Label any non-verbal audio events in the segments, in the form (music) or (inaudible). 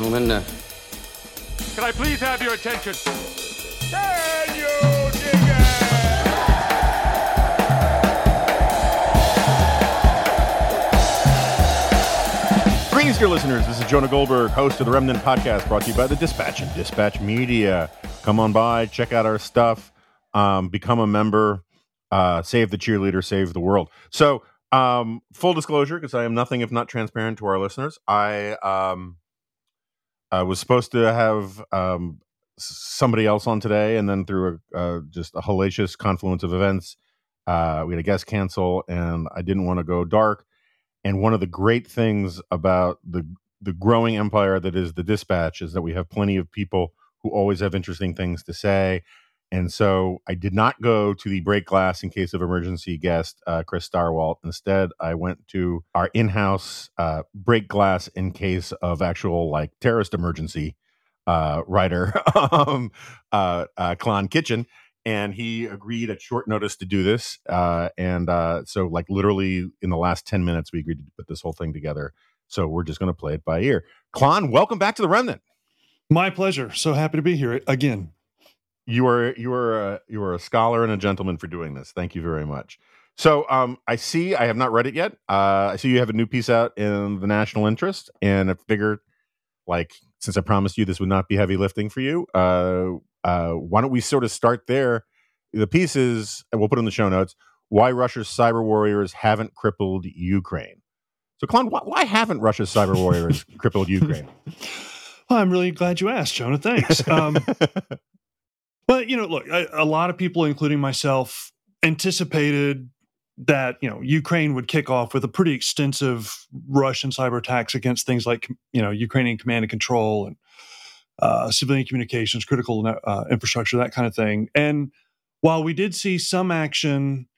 gentlemen. Uh, Can I please have your attention? Can you dig it? Greetings, dear listeners. This is Jonah Goldberg, host of the Remnant Podcast, brought to you by the Dispatch and Dispatch Media. Come on by, check out our stuff, um, become a member, uh, save the cheerleader, save the world. So, um, full disclosure, because I am nothing if not transparent to our listeners, I um, I was supposed to have um, somebody else on today, and then through a, uh, just a hellacious confluence of events, uh, we had a guest cancel, and I didn't want to go dark. And one of the great things about the the growing empire that is the dispatch is that we have plenty of people who always have interesting things to say. And so I did not go to the break glass in case of emergency guest, uh, Chris Stirewalt. Instead, I went to our in house uh, break glass in case of actual like terrorist emergency uh, writer, (laughs) um, uh, uh, Klon Kitchen. And he agreed at short notice to do this. Uh, and uh, so, like, literally in the last 10 minutes, we agreed to put this whole thing together. So, we're just going to play it by ear. Klon, welcome back to the Remnant. My pleasure. So happy to be here again. You are you are a, you are a scholar and a gentleman for doing this. Thank you very much. So um, I see I have not read it yet. Uh, I see you have a new piece out in the National Interest, and I figured, like, since I promised you this would not be heavy lifting for you, uh, uh, why don't we sort of start there? The piece is, and we'll put in the show notes, why Russia's cyber warriors haven't crippled Ukraine. So, Klon, why, why haven't Russia's cyber warriors crippled Ukraine? (laughs) Well, I'm really glad you asked, Jonah. Thanks. Um, (laughs) but you know, look, a, a lot of people, including myself, anticipated that you know Ukraine would kick off with a pretty extensive Russian cyber attacks against things like you know Ukrainian command and control and uh, civilian communications, critical uh, infrastructure, that kind of thing. And while we did see some action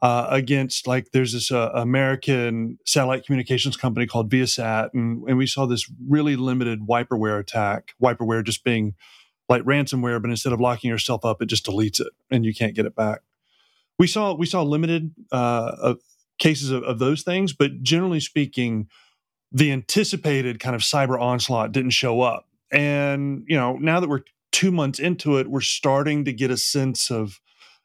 uh, against, like, there's this uh, American satellite communications company called Viasat, and, and we saw this really limited wiperware attack. Wiperware just being like ransomware, but instead of locking yourself up, it just deletes it and you can't get it back. We saw we saw limited uh, of cases of, of those things, but generally speaking, the anticipated kind of cyber onslaught didn't show up. And you know, now that we're two months into it, we're starting to get a sense of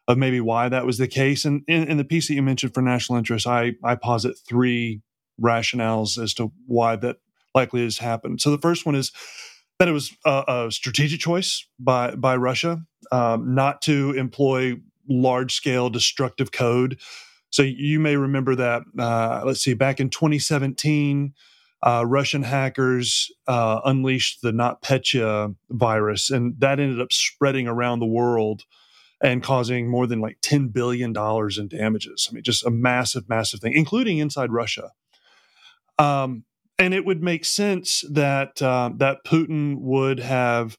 of maybe why that was the case. And in, in the piece that you mentioned for national interest, I I posit three rationales as to why that likely has happened. So the first one is that it was a, a strategic choice by by Russia um, not to employ large scale destructive code. So you may remember that. Uh, let's see, back in 2017, uh, Russian hackers uh, unleashed the NotPetya virus, and that ended up spreading around the world and causing more than like 10 billion dollars in damages. I mean, just a massive, massive thing, including inside Russia. Um, and it would make sense that uh, that Putin would have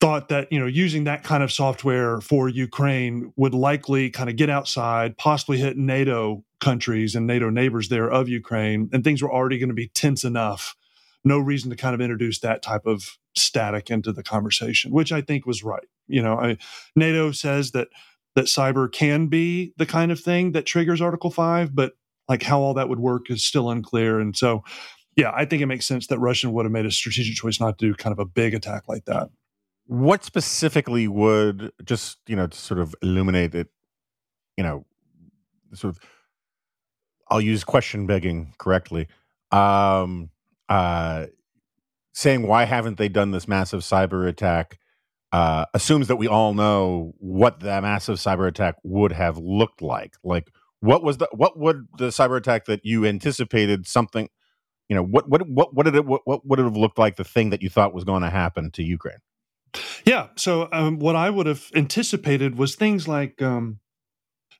thought that you know using that kind of software for Ukraine would likely kind of get outside, possibly hit NATO countries and NATO neighbors there of Ukraine, and things were already going to be tense enough. No reason to kind of introduce that type of static into the conversation, which I think was right. You know, I, NATO says that that cyber can be the kind of thing that triggers Article Five, but like how all that would work is still unclear. And so, yeah, I think it makes sense that Russia would have made a strategic choice not to do kind of a big attack like that. what specifically would just you know to sort of illuminate it you know sort of i'll use question begging correctly um uh saying why haven't they done this massive cyber attack uh assumes that we all know what that massive cyber attack would have looked like like what was the what would the cyber attack that you anticipated something you know what what what what did it what, what would it have looked like the thing that you thought was going to happen to ukraine Yeah. So um, what I would have anticipated was things like um,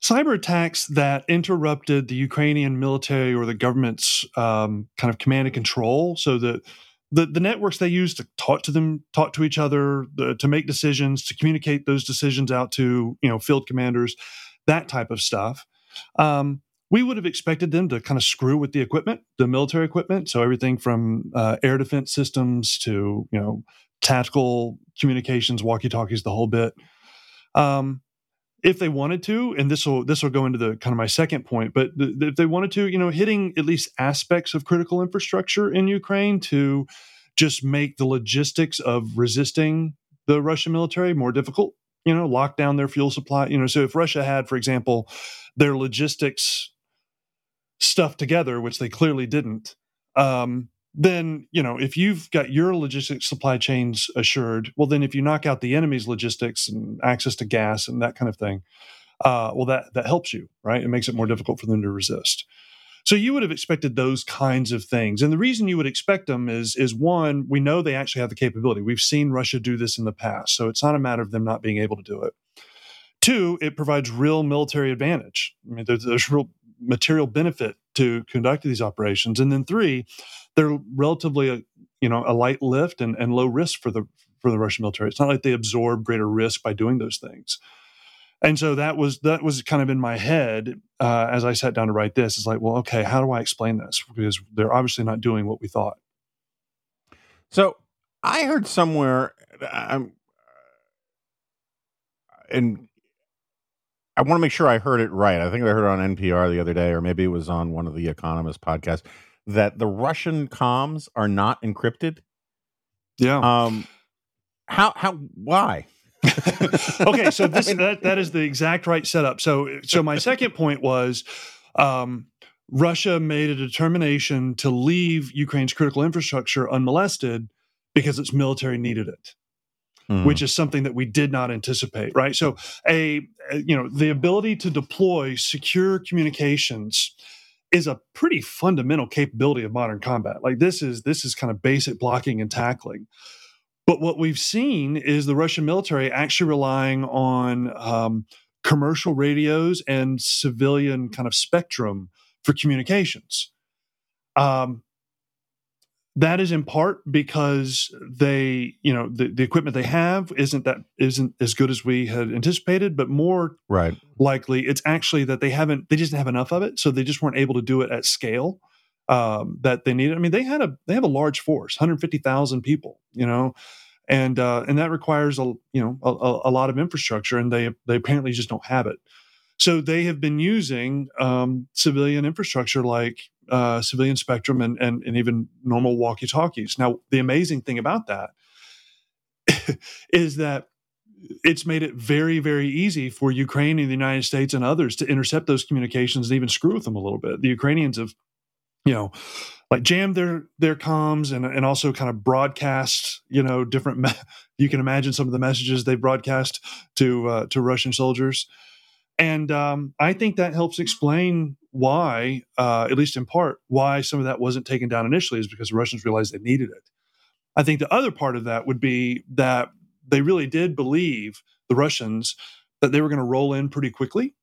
cyber attacks that interrupted the Ukrainian military or the government's um, kind of command and control, so that the the networks they use to talk to them, talk to each other, the, to make decisions, to communicate those decisions out to you know field commanders, that type of stuff. Um, we would have expected them to kind of screw with the equipment, the military equipment. So everything from uh, air defense systems to you know tactical communications, walkie talkies, the whole bit. Um, if they wanted to, and this will this will go into the kind of my second point, but th- if they wanted to, you know, hitting at least aspects of critical infrastructure in Ukraine to just make the logistics of resisting the Russian military more difficult. You know, lock down their fuel supply. You know, so if Russia had, for example, their logistics stuff together, which they clearly didn't, um, then you know if you've got your logistics supply chains assured, well, then if you knock out the enemy's logistics and access to gas and that kind of thing, uh, well, that that helps you, right? It makes it more difficult for them to resist. So you would have expected those kinds of things. And the reason you would expect them is is one, we know they actually have the capability. We've seen Russia do this in the past. So it's not a matter of them not being able to do it. Two, it provides real military advantage. I mean, there's, there's real material benefit to conducting these operations. And then three, they're relatively a, you know a light lift and, and low risk for the for the Russian military. It's not like they absorb greater risk by doing those things and so that was that was kind of in my head uh, as I sat down to write this. It's like, well, okay, how do I explain this? Because they're obviously not doing what we thought. So I heard somewhere, I'm, and I want to make sure I heard it right. I think I heard it on NPR the other day, or maybe it was on one of the Economist podcasts, that the Russian comms are not encrypted. Yeah. Um. How? How? Why? (laughs) okay, so this (laughs) that, that is the exact right setup. So so my second point was um, Russia made a determination to leave Ukraine's critical infrastructure unmolested because its military needed it. Mm. Which is something that we did not anticipate, right? So, a, a you know the ability to deploy secure communications is a pretty fundamental capability of modern combat. Like this is this is kind of basic blocking and tackling. But what we've seen is the Russian military actually relying on um, commercial radios and civilian kind of spectrum for communications. Um, that is in part because they, you know, the, the equipment they have isn't that isn't as good as we had anticipated, but more right likely it's actually that they haven't they just didn't have enough of it, so they just weren't able to do it at scale um, that they needed. I mean, they had a they have a large force, 150,000 people, you know, and uh, and that requires a you know a, a, lot of infrastructure, and they they apparently just don't have it. So they have been using um, civilian infrastructure like uh, civilian spectrum and, and and even normal walkie talkies. Now, the amazing thing about that (laughs) is that it's made it very, very easy for Ukraine and the United States and others to intercept those communications and even screw with them a little bit. The Ukrainians have you know like jam their their comms and and also kind of broadcast you know different me- (laughs) you can imagine some of the messages they broadcast to uh, to Russian soldiers and um, I think that helps explain why uh, at least in part why some of that wasn't taken down initially is because the Russians realized they needed it I think the other part of that would be that they really did believe the Russians that they were going to roll in pretty quickly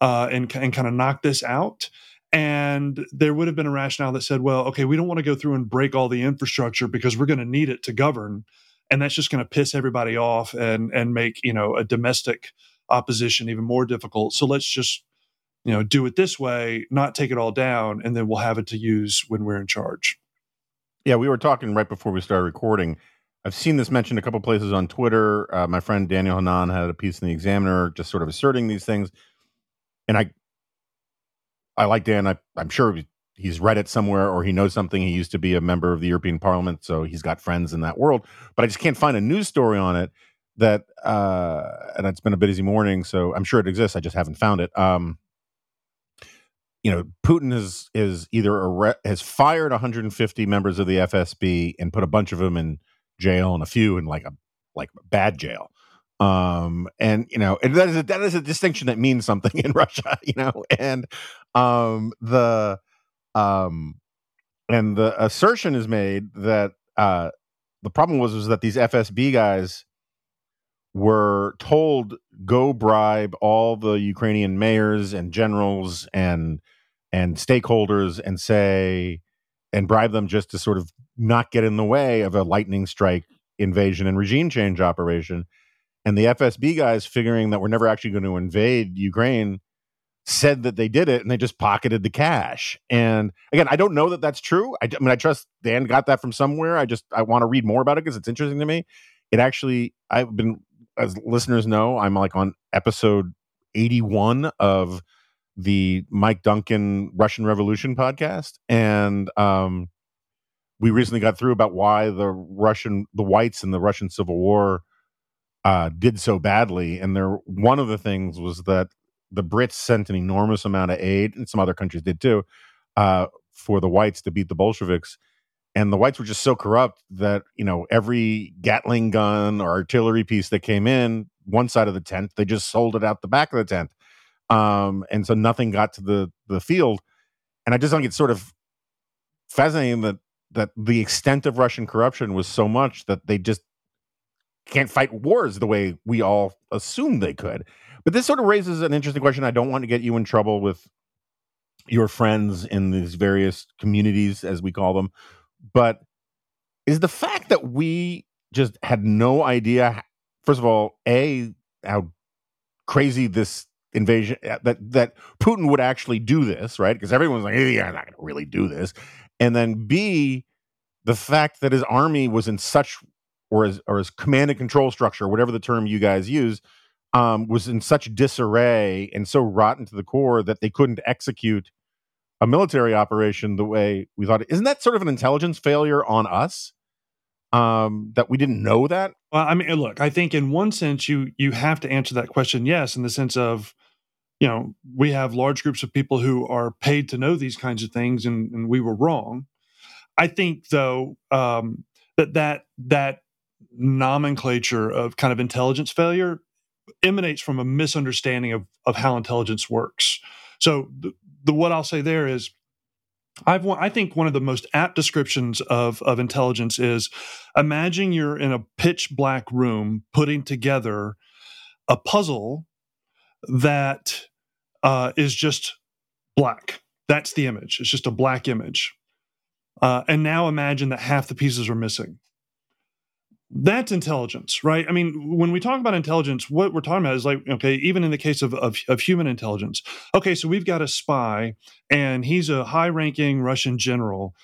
uh, and, and kind of knock this out and there would have been a rationale that said, well, okay, we don't want to go through and break all the infrastructure because we're going to need it to govern. And that's just going to piss everybody off and and make, you know, a domestic opposition even more difficult. So let's just, you know, do it this way, not take it all down, and then we'll have it to use when we're in charge. Yeah, we were talking right before we started recording. I've seen this mentioned a couple places on Twitter. Uh, my friend Daniel Hannan had a piece in the Examiner just sort of asserting these things. And I I like Dan. I, I'm sure he's read it somewhere or he knows something. He used to be a member of the European Parliament, so he's got friends in that world. But I just can't find a news story on it that, uh, and it's been a busy morning, so I'm sure it exists. I just haven't found it. Um, you know, Putin has is either arre- has fired 150 members of the FSB and put a bunch of them in jail and a few in like a like bad jail. Um and you know and that is a, that is a distinction that means something (laughs) in russia you know? And um the um and the assertion is made that uh the problem was was that these fsb guys were told go bribe all the ukrainian mayors and generals and and stakeholders and say and bribe them just to sort of not get in the way of a lightning strike invasion and regime change operation and the FSB guys, figuring that we're never actually going to invade Ukraine, said that they did it and they just pocketed the cash. And again, I don't know that that's true. I, I mean, I trust Dan got that from somewhere. I just I want to read more about it because it's interesting to me. It actually, I've been, as listeners know, I'm like on episode 81 of the Mike Duncan Russian Revolution podcast, and um, we recently got through about why the Russian, the whites in the Russian Civil War uh, did so badly, and there one of the things was that the Brits sent an enormous amount of aid, and some other countries did too, uh, for the whites to beat the Bolsheviks. And the whites were just so corrupt that you know every Gatling gun or artillery piece that came in one side of the tent, they just sold it out the back of the tent, um, and so nothing got to the the field. And I just think it's sort of fascinating that that the extent of Russian corruption was so much that they just can't fight wars the way we all assumed they could. But this sort of raises an interesting question. I don't want to get you in trouble with your friends in these various communities, as we call them. But is the fact that we just had no idea, first of all, A, how crazy this invasion uh, that that Putin would actually do this, right? Because everyone's like, yeah, I'm not going to really do this. And then B, the fact that his army was in such or his or his command and control structure, whatever the term you guys use, um, was in such disarray and so rotten to the core that they couldn't execute a military operation the way we thought. Isn't that sort of an intelligence failure on us? Um, that we didn't know that. Well, I mean, look, I think in one sense you you have to answer that question yes, in the sense of you know we have large groups of people who are paid to know these kinds of things, and, and we were wrong. I think though um, that that that nomenclature of kind of intelligence failure emanates from a misunderstanding of of how intelligence works. So the, the what I'll say there is I've I think one of the most apt descriptions of of intelligence is imagine you're in a pitch black room putting together a puzzle that uh, is just black. That's the image. It's just a black image. Uh, and now imagine that half the pieces are missing that's intelligence, right? I mean, when we talk about intelligence, what we're talking about is like, okay, even in the case of, of, of human intelligence, okay, so we've got a spy and he's a high ranking Russian general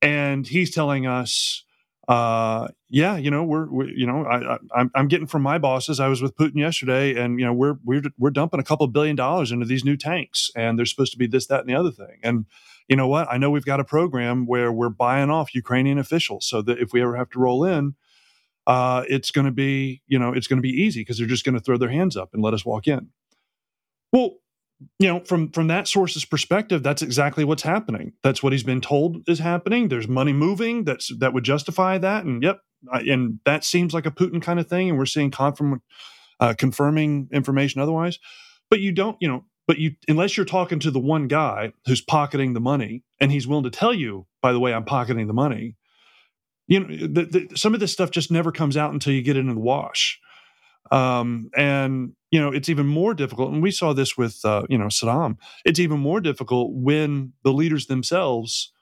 and he's telling us, uh, yeah, you know, we're, we, you know, I, I, I'm, getting from my bosses. I was with Putin yesterday and, you know, we're, we're, we're dumping a couple billion dollars into these new tanks and they're supposed to be this, that, and the other thing. And, you know what? I know we've got a program where we're buying off Ukrainian officials so that if we ever have to roll in, uh, it's going to be, you know, it's going to be easy because they're just going to throw their hands up and let us walk in. Well, you know, from from that source's perspective, that's exactly what's happening. That's what he's been told is happening. There's money moving. That's that would justify that. And yep, and that seems like a Putin kind of thing. And we're seeing confirm, uh, confirming information otherwise. But you don't, you know, but you unless you're talking to the one guy who's pocketing the money and he's willing to tell you, by the way, I'm pocketing the money you know the, the, some of this stuff just never comes out until you get it in the wash um, and you know it's even more difficult and we saw this with uh, you know saddam. It's even more difficult when the leaders themselves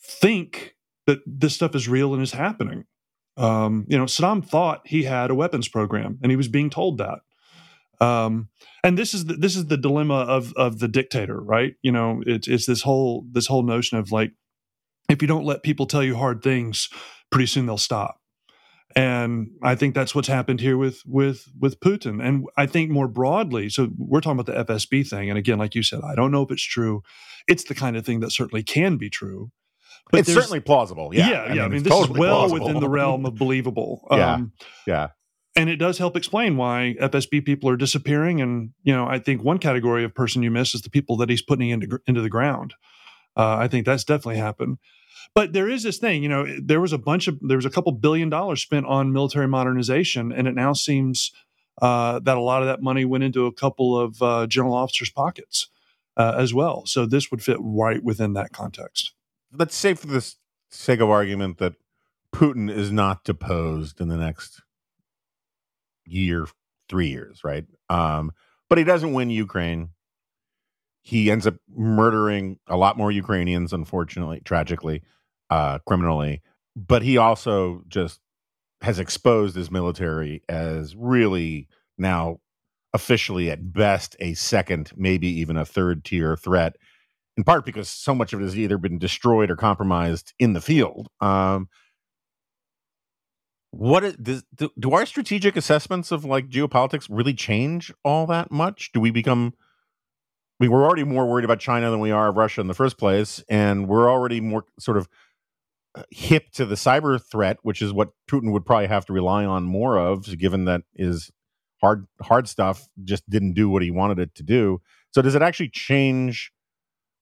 think that this stuff is real and is happening. Um, you know saddam thought he had a weapons program and he was being told that. Um, and this is the, this is the dilemma of of the dictator right? You know it's it's this whole this whole notion of like if you don't let people tell you hard things, pretty soon they'll stop. And I think that's what's happened here with with with Putin. And I think more broadly, so we're talking about the FSB thing. And again, like you said, I don't know if it's true. It's the kind of thing that certainly can be true. But it's certainly plausible. Yeah, yeah. I yeah. Mean, I mean, this totally is well plausible. within the (laughs) realm of believable. yeah, um, yeah. And it does help explain why FSB people are disappearing. And you know, I think one category of person you miss is the people that he's putting into into the ground. Uh, I think that's definitely happened. But there is this thing, you know, there was a bunch of there was a couple billion dollars spent on military modernization, and it now seems uh, that a lot of that money went into a couple of uh, general officers' pockets uh, as well. So this would fit right within that context. Let's say, for the sake of argument, that Putin is not deposed in the next year, three years, right? Um, but he doesn't win Ukraine he ends up murdering a lot more Ukrainians, unfortunately, tragically, uh, criminally. But he also just has exposed his military as really now officially at best a second, maybe even a third tier threat. In part because so much of it has either been destroyed or compromised in the field. Um, what is, does, do, do our strategic assessments of like geopolitics really change all that much? Do we become mean, we're already more worried about China than we are of Russia in the first place, and we're already more sort of hip to the cyber threat, which is what Putin would probably have to rely on more of, given that his hard hard stuff just didn't do what he wanted it to do. So does it actually change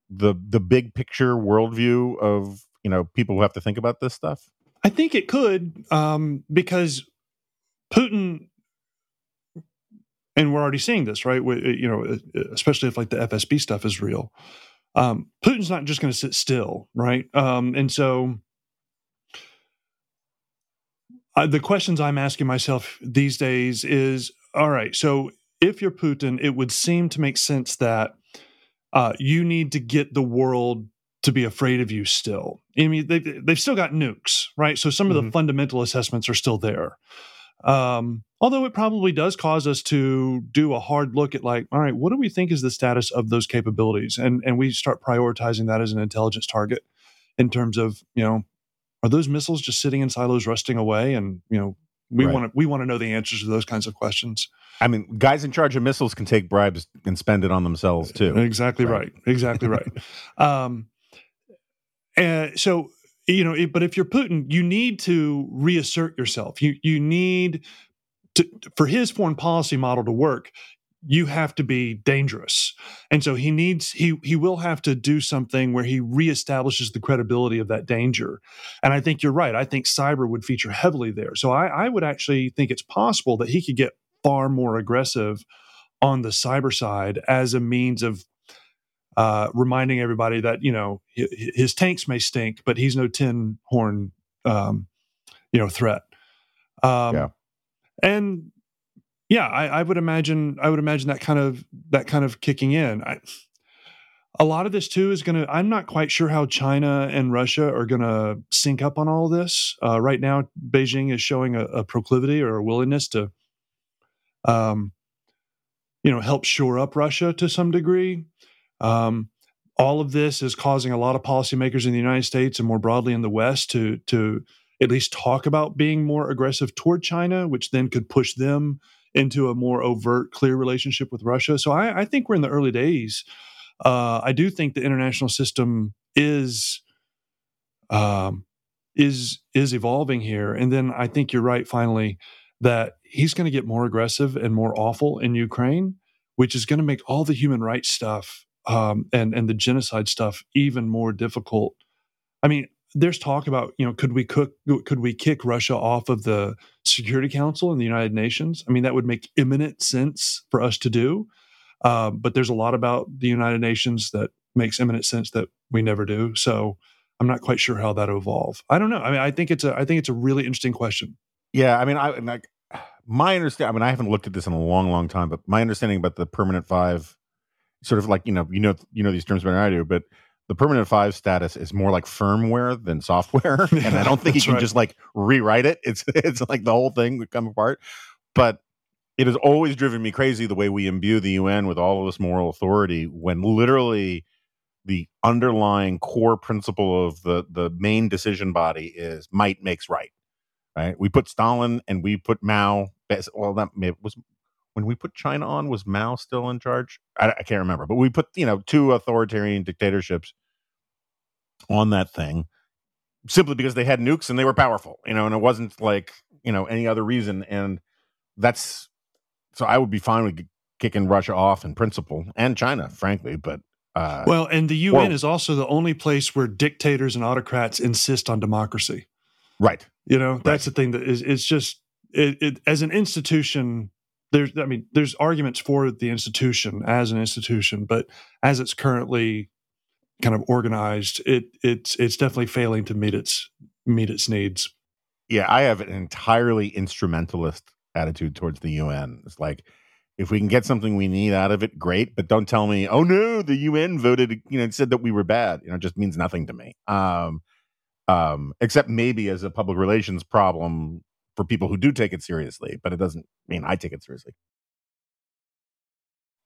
the the big picture worldview of you know people who have to think about this stuff? I think it could um, because Putin, and we're already seeing this, right? You know, especially if like the FSB stuff is real. Um, Putin's not just going to sit still, right? Um, and so uh, the questions I'm asking myself these days is all right, so if you're Putin, it would seem to make sense that uh, you need to get the world to be afraid of you still. I mean, they've, they've still got nukes, right? So some of mm-hmm. the fundamental assessments are still there. Um, although it probably does cause us to do a hard look at like, all right, what do we think is the status of those capabilities? And and we start prioritizing that as an intelligence target in terms of, you know, are those missiles just sitting in silos rusting away? And, you know, we right. want to we want to know the answers to those kinds of questions. I mean, guys in charge of missiles can take bribes and spend it on themselves too. Exactly right. right. Exactly right. (laughs) Um, and so you know, but if you're Putin, you need to reassert yourself. You you need to for his foreign policy model to work. You have to be dangerous, and so he needs he he will have to do something where he reestablishes the credibility of that danger. And I think you're right. I think cyber would feature heavily there. So I, I would actually think it's possible that he could get far more aggressive on the cyber side as a means of uh, reminding everybody that you know his tanks may stink, but he's no tin horn, um, you know, threat. Um, yeah, and yeah, I, I, would imagine I would imagine that kind of that kind of kicking in. I, a lot of this too is going to. I'm not quite sure how China and Russia are going to sync up on all this. Uh, right now, Beijing is showing a, a proclivity or a willingness to, um, you know, help shore up Russia to some degree. Um, all of this is causing a lot of policymakers in the United States and more broadly in the West to to at least talk about being more aggressive toward China, which then could push them into a more overt, clear relationship with Russia. So I, I think we're in the early days. Uh, I do think the international system is um, is is evolving here, and then I think you're right. Finally, that he's going to get more aggressive and more awful in Ukraine, which is going to make all the human rights stuff um, and and the genocide stuff even more difficult. I mean, there's talk about you know could we cook could we kick Russia off of the Security Council in the United Nations? I mean, that would make imminent sense for us to do. Uh, but there's a lot about the United Nations that makes imminent sense that we never do. So I'm not quite sure how that will evolve. I don't know. I mean, I think it's a I think it's a really interesting question. Yeah, I mean, I like my understanding. I mean, I haven't looked at this in a long, long time, but my understanding about the permanent five sort of like you know you know you know these terms better than I do, but the permanent five status is more like firmware than software, (laughs) and I don't think you can right. just like rewrite it. It's (laughs) it's like the whole thing would come apart. But it has always driven me crazy the way we imbue the UN with all of this moral authority when literally the underlying core principle of the the main decision body is might makes right. Right? We put Stalin and we put Mao. Well, that was when we put China on, was Mao still in charge? I, I, can't remember, but we put you know two authoritarian dictatorships on that thing simply because they had nukes and they were powerful, you know, and it wasn't like you know any other reason. And that's so I would be fine with kicking Russia off in principle and China, frankly, but. Uh, well, and the UN is also the only place where dictators and autocrats insist on democracy. Right. You know, that's right. the thing that is, it's just, it, it, as an institution, there's i mean there's arguments for the institution as an institution but as it's currently kind of organized it it's it's definitely failing to meet its meet its needs. Yeah i have an entirely instrumentalist attitude towards the un it's like if we can get something we need out of it great but don't tell me oh no the un voted you know said that we were bad. You know it just means nothing to me. Um um except maybe as a public relations problem for people who do take it seriously, but it doesn't mean I take it seriously.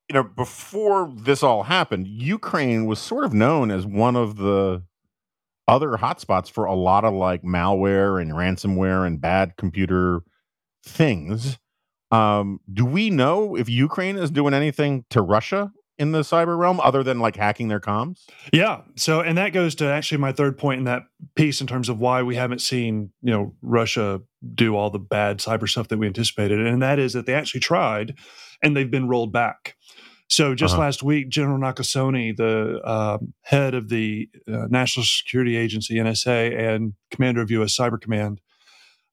You know, before this all happened, Ukraine was sort of known as one of the other hotspots for a lot of like malware and ransomware and bad computer things. Um, do we know if Ukraine is doing anything to Russia in the cyber realm other than like hacking their comms? Yeah. So, and that goes to actually my third point in that piece in terms of why we haven't seen, you know, Russia do all the bad cyber stuff that we anticipated. And that is that they actually tried and they've been rolled back. So just uh-huh. last week, General Nakasone, the uh, head of the uh, National Security Agency, NSA, and commander of U.S. Cyber Command,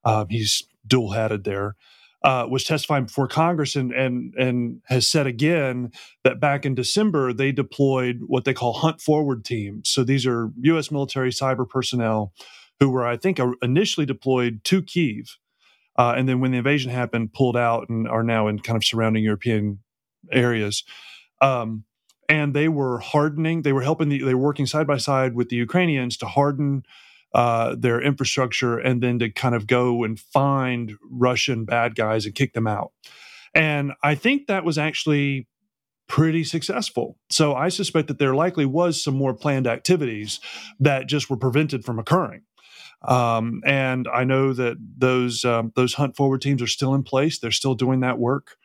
um, he's dual hatted there, uh, was testifying before Congress and, and, and has said again that back in December, they deployed what they call hunt forward teams. So these are U.S. military cyber personnel who were, I think, initially deployed to Kiev. Uh, and then when the invasion happened, pulled out and are now in kind of surrounding European areas. Um, and they were hardening. They were helping. The, they were working side by side with the Ukrainians to harden uh, their infrastructure, and then to kind of go and find Russian bad guys and kick them out. And I think that was actually pretty successful. So I suspect that there likely was some more planned activities that just were prevented from occurring. Um, and I know that those um, those hunt forward teams are still in place. They're still doing that work.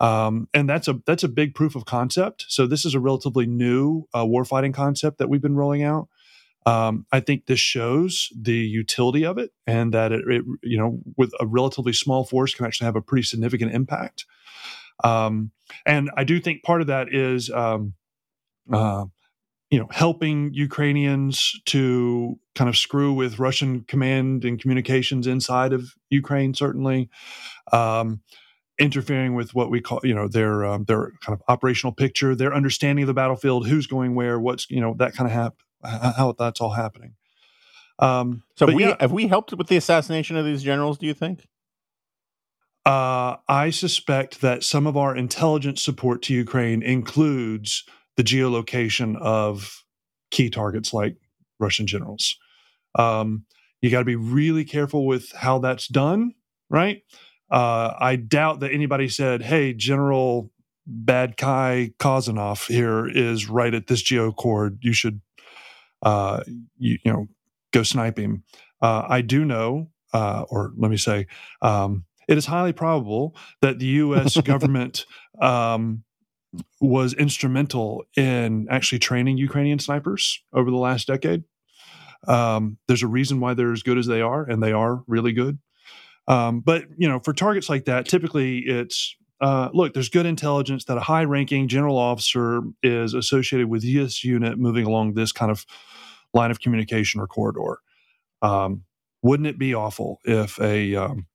Um, and that's a that's a big proof of concept. So this is a relatively new uh, warfighting concept that we've been rolling out. Um, I think this shows the utility of it, and that it, it, you know with a relatively small force can actually have a pretty significant impact. Um, and I do think part of that is um, uh, you know helping Ukrainians to kind of screw with Russian command and communications inside of Ukraine, certainly. Um, interfering with what we call you know their um, their kind of operational picture their understanding of the battlefield who's going where what's you know that kind of hap- how that's all happening. Um, so we yeah, have we helped with the assassination of these generals do you think? Uh, i suspect that some of our intelligence support to ukraine includes the geolocation of key targets like russian generals. Um, you got to be really careful with how that's done right? Uh, I doubt that anybody said, "Hey, General Bad Kai Kazanov here is right at this geocord. You should, uh, you, you know, go snipe him." Uh, I do know, uh, or let me say, um, it is highly probable that the U.S. (laughs) government um, was instrumental in actually training Ukrainian snipers over the last decade. Um, there's a reason why they're as good as they are, and they are really good. Um, but you know, for targets like that, typically it's uh, look. There's good intelligence that a high-ranking general officer is associated with this unit moving along this kind of line of communication or corridor. Um, wouldn't it be awful if a um,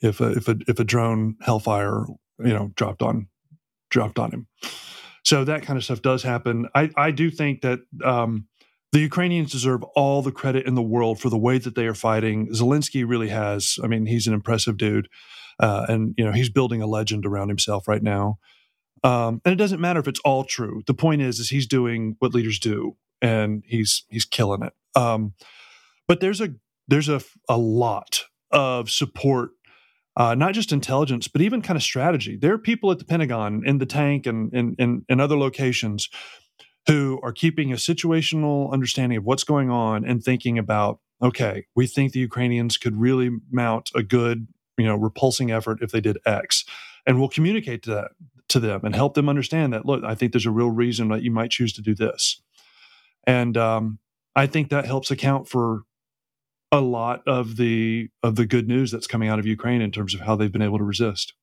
if a if a if a drone Hellfire you know dropped on dropped on him? So that kind of stuff does happen. I I do think that um, the Ukrainians deserve all the credit in the world for the way that they are fighting. Zelensky really has. I mean, he's an impressive dude, uh, and you know he's building a legend around himself right now. Um, and it doesn't matter if it's all true. The point is, is he's doing what leaders do, and he's he's killing it. Um, but there's a there's a a lot of support uh, not just intelligence, but even kind of strategy. There are people at the Pentagon, in the tank, and in, in, in other locations who are keeping a situational understanding of what's going on and thinking about, okay, we think the Ukrainians could really mount a good, you know, repulsing effort if they did X. And we'll communicate to that to them and help them understand that, look, I think there's a real reason that you might choose to do this. And um, I think that helps account for a lot of the of the good news that's coming out of Ukraine in terms of how they've been able to resist.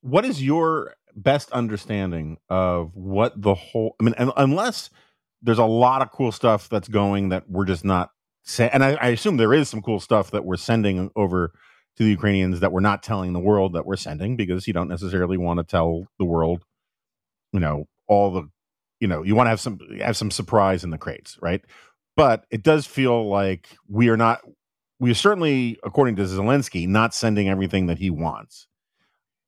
What is your best understanding of what the whole i mean unless there's a lot of cool stuff that's going that we're just not saying and I, I, assume there is some cool stuff that we're sending over to the ukrainians that we're not telling the world that we're sending because you don't necessarily want to tell the world you know all the you know you want to have some have some surprise in the crates right but it does feel like we are not we are certainly according to zelensky not sending everything that he wants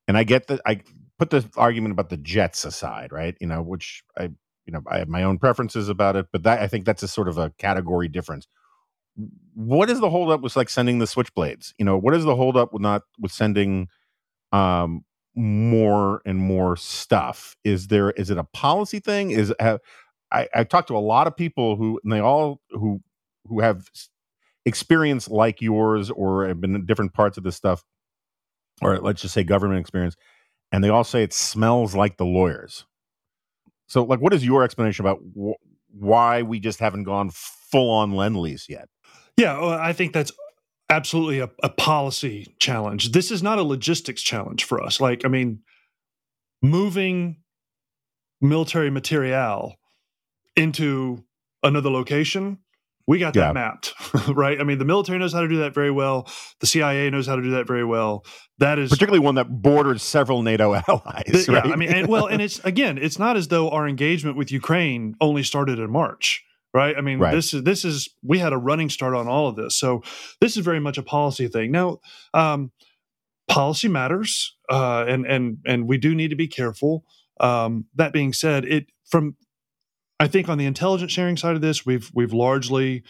and i get that i put the argument about the Jets aside, right? You know, which I, you know, I have my own preferences about it, but that I think that's a sort of a category difference. What is the holdup with like sending the switchblades? You know, what is the holdup with not with sending um more and more stuff? Is there is it a policy thing? Is have, I, I talked to a lot of people who and they all who who have experience like yours or have been in different parts of this stuff, or let's just say government experience and they all say it smells like the lawyers. So, like, what is your explanation about wh- why we just haven't gone full on lend lease yet? Yeah, I think that's absolutely a, a policy challenge. This is not a logistics challenge for us. Like, I mean, moving military material into another location we got that Yeah. mapped (laughs) right i mean the military knows how to do that very well the cia knows how to do that very well that is Particularly one that borders several NATO (laughs) allies, th- yeah, i mean and, well and (laughs) it's again it's not as though our engagement with ukraine only started in march right i mean Right. this is this is we had a running start on all of this so this is very much a policy thing now um policy matters uh and and and we do need to be careful um that being said it from I think on the intelligence sharing side of this, we've we've largely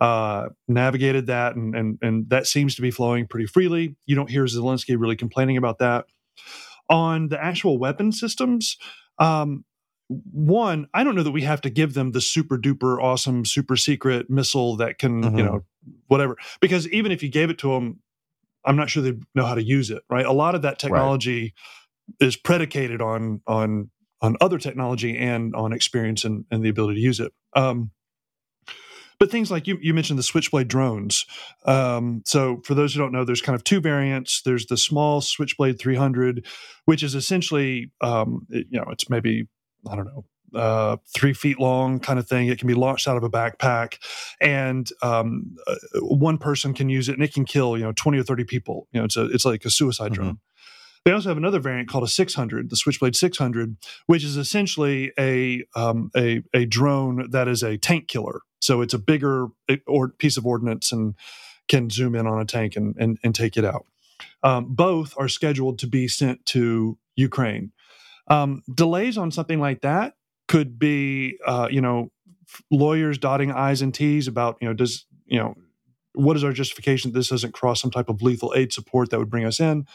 uh, navigated that, and and and that seems to be flowing pretty freely. You don't hear Zelensky really complaining about that. On the actual weapon systems, um, one, I don't know that we have to give them the super duper awesome super secret missile that can Mhm. you know whatever. Because even if you gave it to them, I'm not sure they know how to use it. Right, a lot of that technology is predicated on on on other technology and on experience and, and the ability to use it. Um, but things like you, you mentioned the Switchblade drones. Um, so for those who don't know, there's kind of two variants. There's the small Switchblade 300, which is essentially, um, it- you know, it's maybe I don't know. Uh, three feet long kind of thing. It can be launched out of a backpack, and um, uh, one person can use it, and it can kill you know twenty or thirty people. You know, it's a it's like a suicide Mhm. drone. They also have another variant called a 600, the Switchblade 600, which is essentially a um, a, a drone that is a tank killer. So it's a bigger eh, or piece of ordnance and can zoom in on a tank and and, and take it out. Um, both are scheduled to be sent to Ukraine. Um, delays on something like that could be, uh, you know, lawyers dotting i's and t's about, you know, does you know what is our justification that this doesn't cross some type of lethal aid support that would bring us in?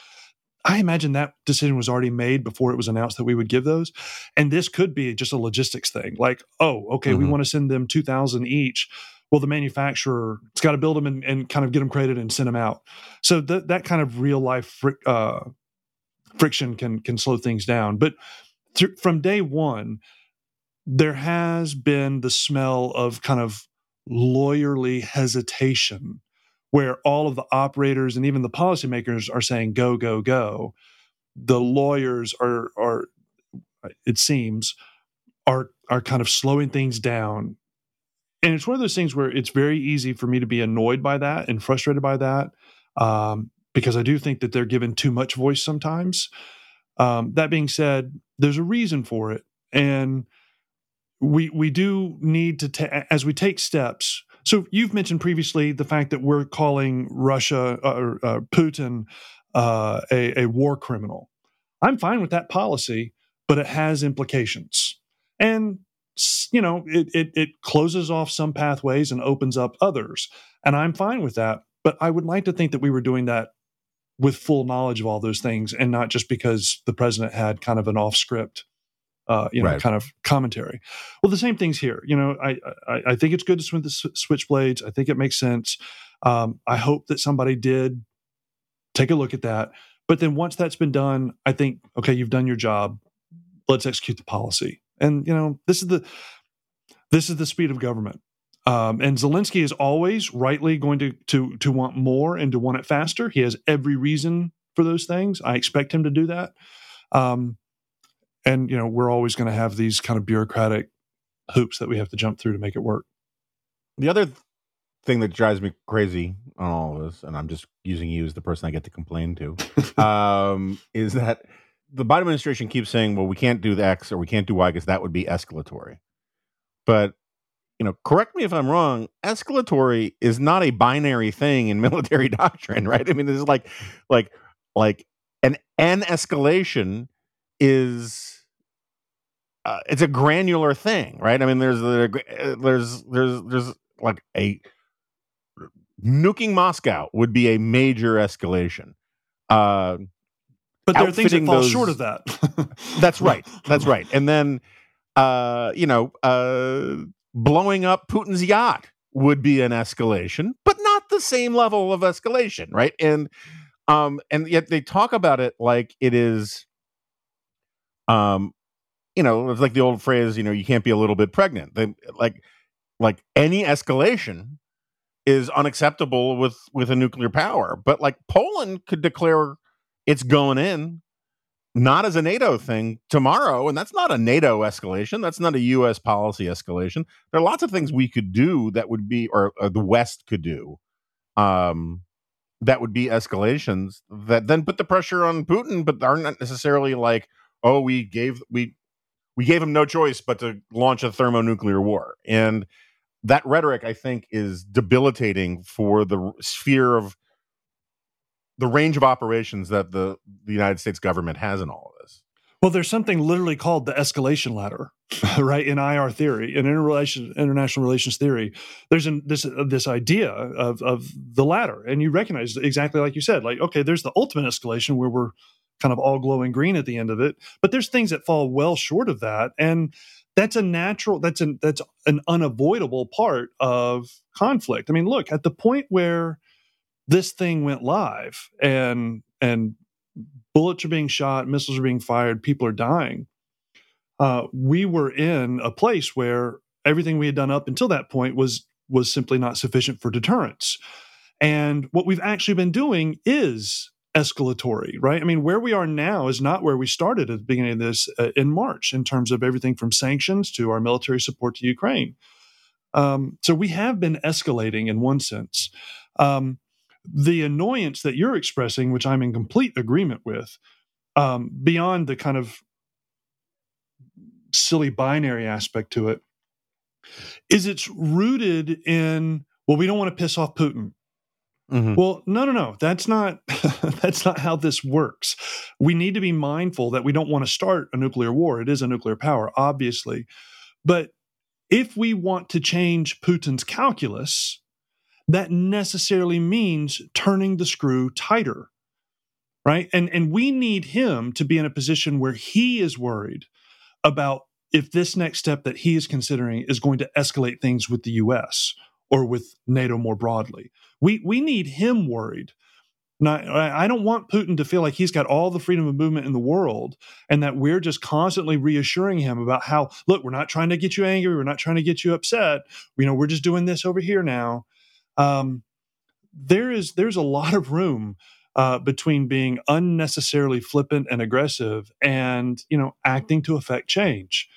I imagine that decision was already made before it was announced that we would give those. And this could be just a logistics thing. Like, oh, okay, we Mhm. want to send them 2,000 each. Well, the manufacturer, it's got to build them and, and kind of get them created and send them out. So that that kind of real life uh, friction can can slow things down. But thr- from day one, there has been the smell of kind of lawyerly hesitation where all of the operators and even the policymakers are saying go go go. The lawyers are are it seems are are kind of slowing things down. And it's one of those things where it's very easy for me to be annoyed by that and frustrated by that. Um, because i do think that they're given too much voice sometimes um, that being said there's a reason for it and we we do need to ta- as we take steps so you've mentioned previously the fact that we're calling Russia uh, or uh, Putin uh, a, a war criminal. I'm fine with that policy, but it has implications, and you know it, it it closes off some pathways and opens up others, and I'm fine with that. But I would like to think that we were doing that with full knowledge of all those things, and not just because the president had kind of an off script uh, you know, Right. kind of commentary. Well, the same things here. You know, I I, I think it's good to swing the switchblades. I think it makes sense. Um, I hope that somebody did take a look at that. But then once that's been done, I think okay, you've done your job. Let's execute the policy. And you know, this is the this is the speed of government. Um, and Zelensky is always rightly going to to to want more and to want it faster. He has every reason for those things. I expect him to do that. Um, and you know we're always going to have these kind of bureaucratic hoops that we have to jump through to make it work The other thing that drives me crazy on all of this, and I'm just using you as the person I get to complain to, (laughs) um, is that the Biden administration keeps saying, "Well, we can't do the X or we can't do Y because that would be escalatory." But you know, correct me if I'm wrong. Escalatory is not a binary thing in (laughs) military doctrine, right? I mean, this is like, like, like an an escalation is uh, it's a granular thing, right? I mean, there's uh, there's there's there's like a nuking Moscow would be a major escalation. Uh, but there are things that fall those- short of that that's (laughs) right. That's right. And then, uh, you know, uh, blowing up Putin's yacht would be an escalation, but not the same level of escalation, right? And um, and yet they talk about it like it is, um, you know, it's like the old phrase, you know, you can't be a little bit pregnant. They, like, like any escalation is unacceptable with with a nuclear power. But like Poland could declare it's going in, not as a NATO thing tomorrow, and that's not a NATO escalation. That's not a U.S. policy escalation. There are lots of things we could do that would be, or, or the West could do, um, that would be escalations that then put the pressure on Putin, but aren't necessarily like, oh, we gave we we gave him no choice but to launch a thermonuclear war. And that rhetoric, I think, is debilitating for the sphere of the range of operations that the, the United States government has in all of this. Well, there's something literally called the escalation ladder, (laughs) right? In IR theory, in interrelation, international relations theory, there's an, this this idea of of the ladder, and you recognize exactly like you said, like okay, there's the ultimate escalation where we're kind of all glowing green at the end of it. But there's things that fall well short of that. And that's a natural, that's an that's an unavoidable part of conflict. I mean, look, at the point where this thing went live and and bullets are being shot, missiles are being fired, people are dying. Uh, we were in a place where everything we had done up until that point was was simply not sufficient for deterrence. And what we've actually been doing is escalatory, right? I mean, where we are now is not where we started at the beginning of this uh, in March in terms of everything from sanctions to our military support to Ukraine. Um, so we have been escalating in one sense. Um, the annoyance that you're expressing, which I'm in complete agreement with, um, beyond the kind of silly binary aspect to it, is it's rooted in, well, we don't want to piss off Putin. Mm-hmm. Well, no, no, no. That's not (laughs) that's not how this works. We need to be mindful that we don't want to start a nuclear war. It is a nuclear power, obviously. But if we want to change Putin's calculus, that necessarily means turning the screw tighter. Right? And and we need him to be in a position where he is worried about if this next step that he is considering is going to escalate things with the US or with NATO more broadly. We we need him worried. Not, I don't want Putin to feel like he's got all the freedom of movement in the world and that we're just constantly reassuring him about how, look, we're not trying to get you angry. We're not trying to get you upset. You know, we're just doing this over here now. Um, there is there's a lot of room uh, between being unnecessarily flippant and aggressive and you know acting to affect change.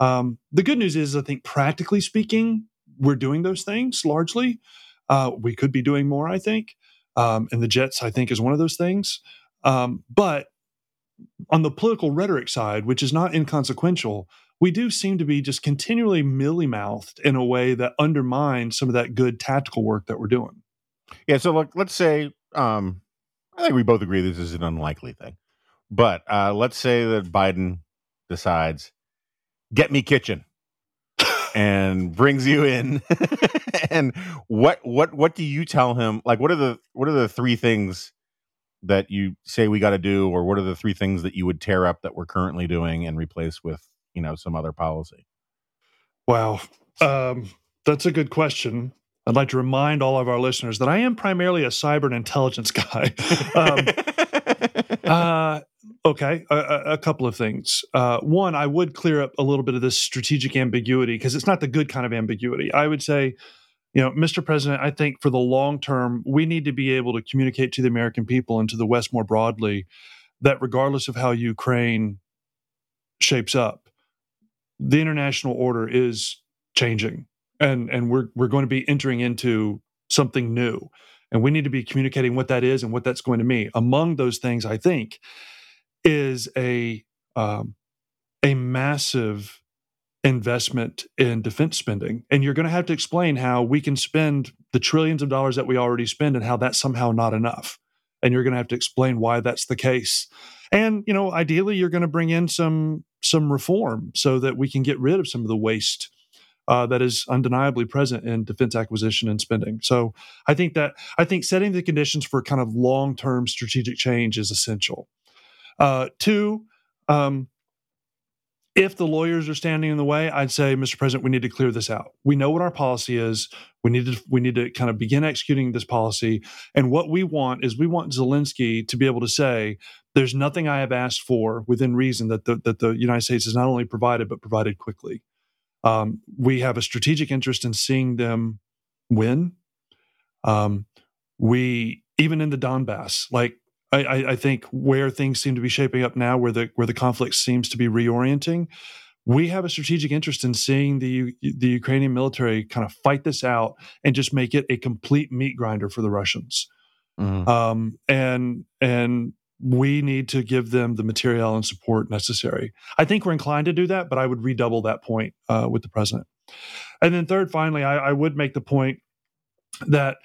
Um, the good news is, I think, practically speaking, we're doing those things largely. Uh, we could be doing more, I think. Um, and the Jets, I think, is one of those things. Um, but on the political rhetoric side, which is not inconsequential, we do seem to be just continually mealy mouthed in a way that undermines some of that good tactical work that we're doing. Yeah. So, look, let's say, um, I think we both agree this is an unlikely thing. But uh, let's say that Biden decides, get me Kitchen (laughs) and brings you in (laughs) and what what what do you tell him like what are the what are the three things that you say we got to do or what are the three things that you would tear up that we're currently doing and replace with you know some other policy wow um, that's a good question i'd like to remind all of our listeners that i am primarily a cyber and intelligence (laughs) guy um, (laughs) uh, Okay, a, a, couple of things. Uh, one, I would clear up a little bit of this strategic ambiguity because it's not the good kind of ambiguity. I would say, you know, Mr. President, I think for the long term, we need to be able to communicate to the American people and to the West more broadly that regardless of how Ukraine shapes up, the international order is changing, and and we're we're going to be entering into something new, and we need to be communicating what that is and what that's going to mean. Among those things, I think is a um, a massive investment in defense spending, and you're going to have to explain how we can spend the trillions of dollars that we already spend and how that's somehow not enough. And you're going to have to explain why that's the case. And you know, ideally, you're going to bring in some some reform so that we can get rid of some of the waste uh, that is undeniably present in defense acquisition and spending. So I think that I think setting the conditions for kind of long term strategic change is essential. Uh, two, um, if the lawyers are standing in the way, I'd say, Mr. President, we need to clear this out. We know what our policy is. We need to we need to kind of begin executing this policy. And what we want is we want Zelensky to be able to say, "There's nothing I have asked for within reason that the that the United States has not only provided but provided quickly." Um, we have a strategic interest in seeing them win. Um, we even in the Donbass, like I, I, think where things seem to be shaping up now, where the where the conflict seems to be reorienting, we have a strategic interest in seeing the the Ukrainian military kind of fight this out and just make it a complete meat grinder for the Russians. Mm-hmm. Um, and and we need to give them the material and support necessary. I think we're inclined to do that, but I would redouble that point uh, with the president. And then third, finally, I, I would make the point that,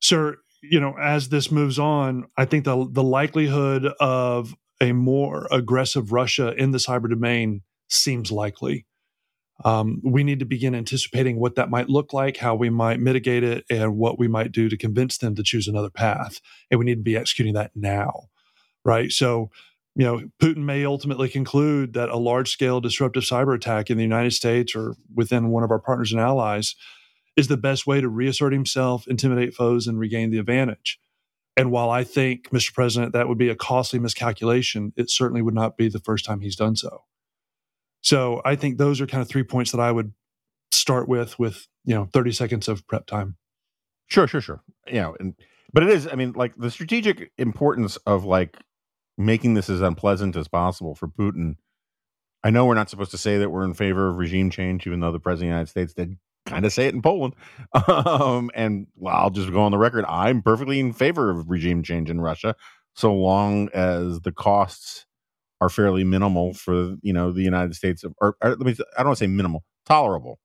sir, you know, as this moves on, I think the the likelihood of a more aggressive Russia in the cyber domain seems likely. Um, we need to begin anticipating what that might look like, how we might mitigate it, and what we might do to convince them to choose another path. And we need to be executing that now, right? So, you know, Putin may ultimately conclude that a large scale disruptive cyber attack in the United States or within one of our partners and allies is the best way to reassert himself, intimidate foes, and regain the advantage. And while I think, Mr. President, that would be a costly miscalculation, it certainly would not be the first time he's done so. So I think those are kind of three points that I would start with, with you know, 30 seconds of prep time. Sure, sure, sure. You know, and but it is, I mean, like the strategic importance of like making this as unpleasant as possible for Putin. I know we're not supposed to say that we're in favor of regime change, even though the president of the United States did kind of say it in Poland. (laughs) Um, and well, I'll just go on the record. I'm perfectly in favor of regime change in Russia, so long as the costs are fairly minimal for you know the United States. Or, or let me, I don't want to say minimal, tolerable,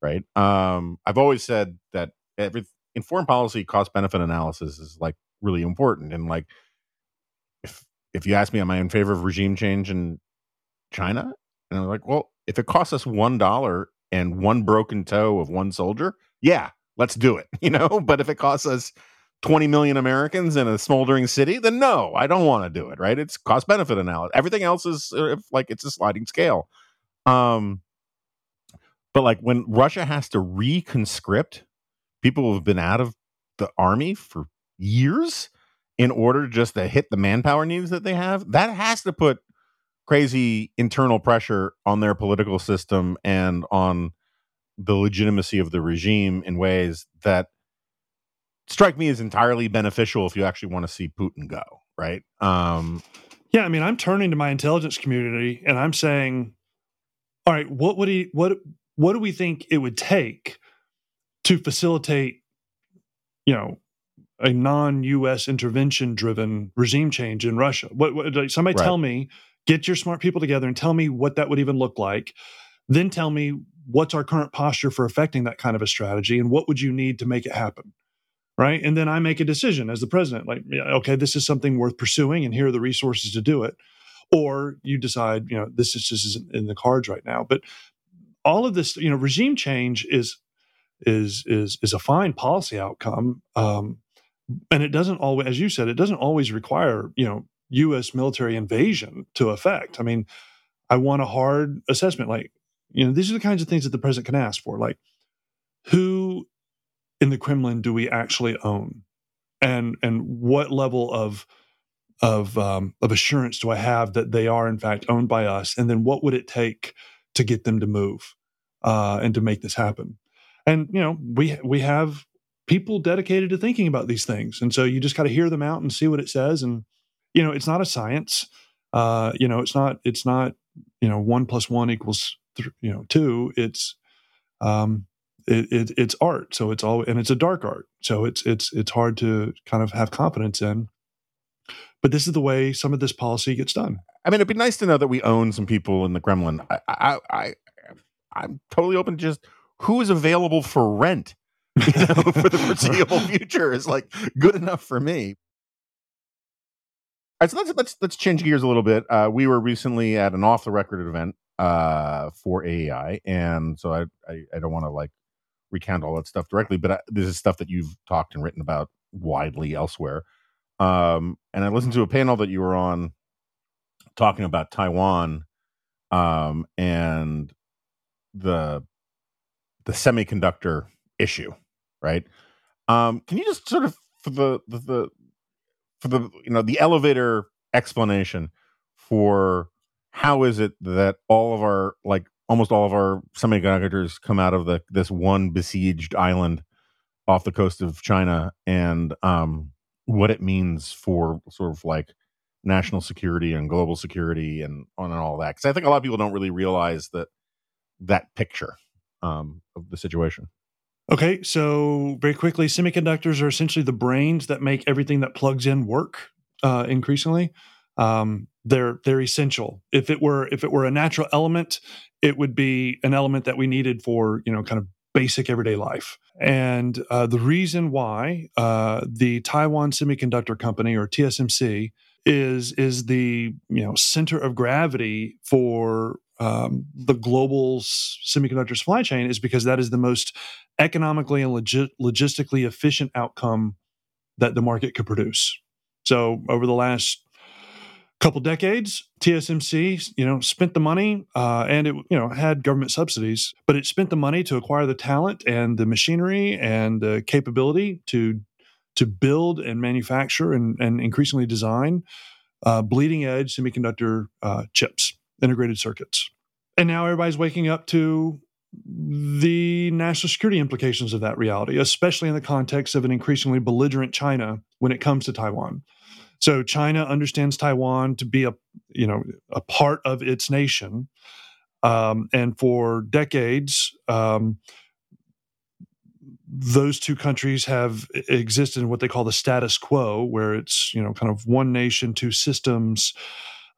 right? Um, I've always said that every in foreign policy, cost benefit analysis is like really important. And like, if if you ask me, am I in favor of regime change in China? And I'm like, well, if it costs us one dollar and one broken toe of one soldier, yeah, let's do it. (laughs) You know, but if it costs us 20 million Americans in a smoldering city, then no, I don't want to do it, right? It's cost benefit analysis. Everything else is uh, like it's a sliding scale. Um but like when Russia has to reconscript people who have been out of the army for years in order just to hit the manpower needs that they have, that has to put crazy internal pressure on their political system and on the legitimacy of the regime in ways that strike me as entirely beneficial if you actually want to see Putin go, right? Um, yeah, I mean, I'm turning to my intelligence community and I'm saying, all right, what would he what what do we think it would take to facilitate, you know, a non-U.S. intervention-driven regime change in Russia? What, what somebody right. tell me get your smart people together and tell me what that would even look like. Then tell me what's our current posture for affecting that kind of a strategy and what would you need to make it happen right? And then i make a decision as the president like okay this is something worth pursuing and here are the resources to do it. Or you decide you know this is just isn't in the cards right now. But all of this you know regime change is is is is a fine policy outcome um, and it doesn't always as you said it doesn't always require you know U.S. military invasion to effect. I mean, I want a hard assessment. Like, you know, these are the kinds of things that the president can ask for. Like, who in the Kremlin do we actually own, and and what level of of um, of assurance do I have that they are in fact owned by us? And then what would it take to get them to move uh, and to make this happen? And you know, we we have people dedicated to thinking about these things, and so you just got to hear them out and see what it says and you know, it's not a science. Uh, you know, it's not it's not you know one plus one equals th- you know two. It's um, it, it, it's art, so it's all and it's a dark art, so it's it's it's hard to kind of have confidence in. But this is the way some of this policy gets done. I mean, it'd be nice to know that we own some people in the Kremlin. I, I, I I'm totally open to just who is available for rent (laughs) you know, for the foreseeable (laughs) future is like good enough for me right, so let's let's let's change gears a little bit. Uh, we were recently at an off the record event uh, for AEI, and so I I, I don't want to like recount all that stuff directly, but I, this is stuff that you've talked and written about widely elsewhere. Um, and I listened to a panel that you were on talking about Taiwan um, and the the semiconductor issue, right? Um, can you just sort of for the, the the for the you know the elevator explanation for how is it that all of our like almost all of our semiconductors come out of the this one besieged island off the coast of China and um what it means for sort of like national security and global security and on and all that because I think a lot of people don't really realize that that picture um, of the situation. Okay, so very quickly, semiconductors are essentially the brains that make everything that plugs in work. Uh, increasingly, um, they're they're essential. If it were if it were a natural element, it would be an element that we needed for you know kind of basic everyday life. And uh, the reason why uh, the Taiwan Semiconductor Company or TSMC is is the you know center of gravity for um, the global semiconductor supply chain is because that is the most economically and logis- logistically efficient outcome that the market could produce. So over the last couple decades, TSMC, you know, spent the money uh, and it, you know, had government subsidies, but it spent the money to acquire the talent and the machinery and the capability to to build and manufacture and, and increasingly design uh, bleeding edge semiconductor uh, chips, integrated circuits. And now everybody's waking up to the national security implications of that reality, especially in the context of an increasingly belligerent China when it comes to Taiwan. So China understands Taiwan to be a you know a part of its nation, um, and for decades, um, those two countries have existed in what they call the status quo, where it's you know kind of one nation, two systems.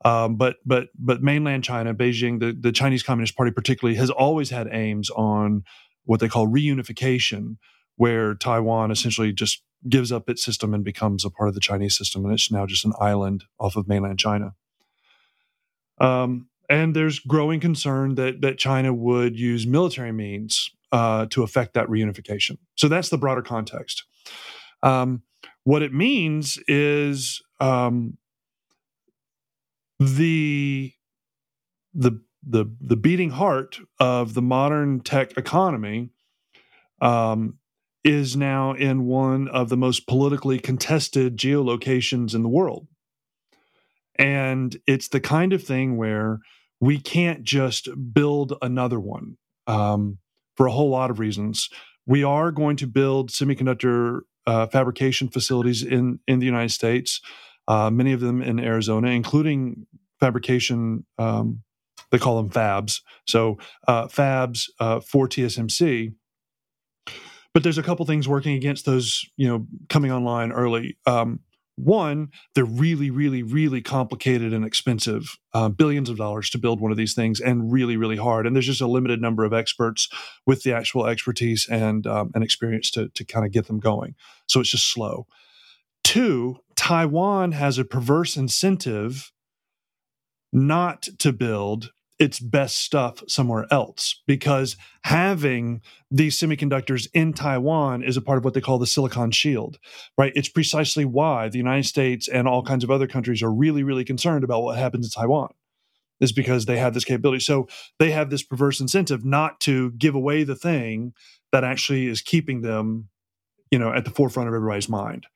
Um, but but but mainland China, Beijing, the, the Chinese Communist Party particularly, has always had aims on what they call reunification, where Taiwan essentially just gives up its system and becomes a part of the Chinese system, and it's now just an island off of mainland China. Um, and there's growing concern that that China would use military means uh, to affect that reunification. So that's the broader context. Um, what it means is um, the the the the beating heart of the modern tech economy um, is now in one of the most politically contested geolocations in the world, and it's the kind of thing where we can't just build another one um, for a whole lot of reasons. We are going to build semiconductor uh, fabrication facilities in in the United States uh, many of them in Arizona, including fabrication. Um, they call them fabs. So uh, fabs uh, for TSMC. But there's a couple things working against those, you know, coming online early. Um, one, they're really, really, really complicated and expensive, uh, billions of dollars to build one of these things, and really, really hard. And there's just a limited number of experts with the actual expertise and um, and experience to to kind of get them going. So it's just slow. Two, Taiwan has a perverse incentive not to build its best stuff somewhere else because having these semiconductors in Taiwan is a part of what they call the silicon shield, right? It's precisely why the United States and all kinds of other countries are really, really concerned about what happens in Taiwan. Is because they have this capability. So they have this perverse incentive not to give away the thing that actually is keeping them, you know, at the forefront of everybody's mind.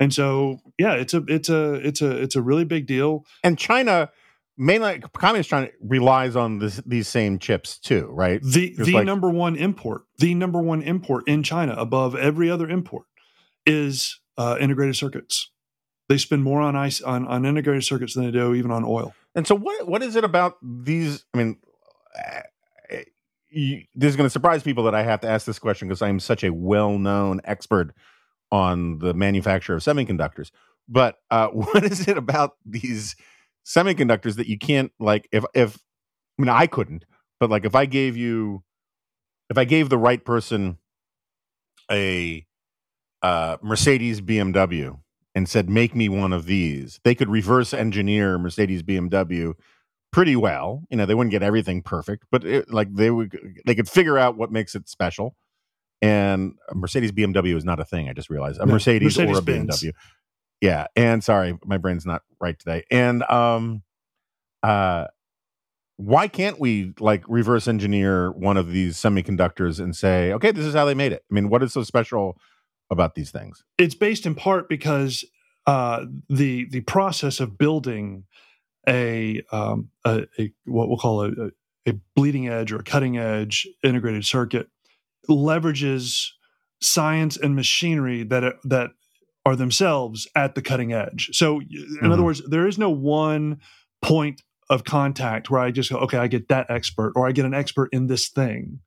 And so, yeah, it's a it's a it's a it's a really big deal. And China, mainly communist China, relies on this, these same chips too, right? The the like, number one import, the number one import in China above every other import is uh, integrated circuits. They spend more on ice on, on integrated circuits than they do even on oil. And so, what what is it about these? I mean. Uh, you, this is going to surprise people that I have to ask this question because I'm such a well-known expert on the manufacture of semiconductors. But uh, (laughs) what is it about these semiconductors that you can't like? If if I mean I couldn't, but like if I gave you, if I gave the right person a uh, Mercedes BMW and said, "Make me one of these," they could reverse engineer Mercedes BMW pretty well. You know, they wouldn't get everything perfect, but it, like they would, they could figure out what makes it special and a Mercedes BMW is not a thing. I just realized a no, Mercedes, Mercedes, or a Benz. BMW. Yeah, and sorry, my brain's not right today. And um, uh, why can't we like reverse engineer one of these semiconductors and say, okay, this is how they made it? I mean, what is so special about these things? It's based in part because uh, the the process of building a, um, a, a what we'll call a, a bleeding edge or a cutting edge integrated circuit leverages science and machinery that that are themselves at the cutting edge. So, in mm-hmm. other words, there is no one point of contact where I just go, okay, I get that expert, or I get an expert in this thing,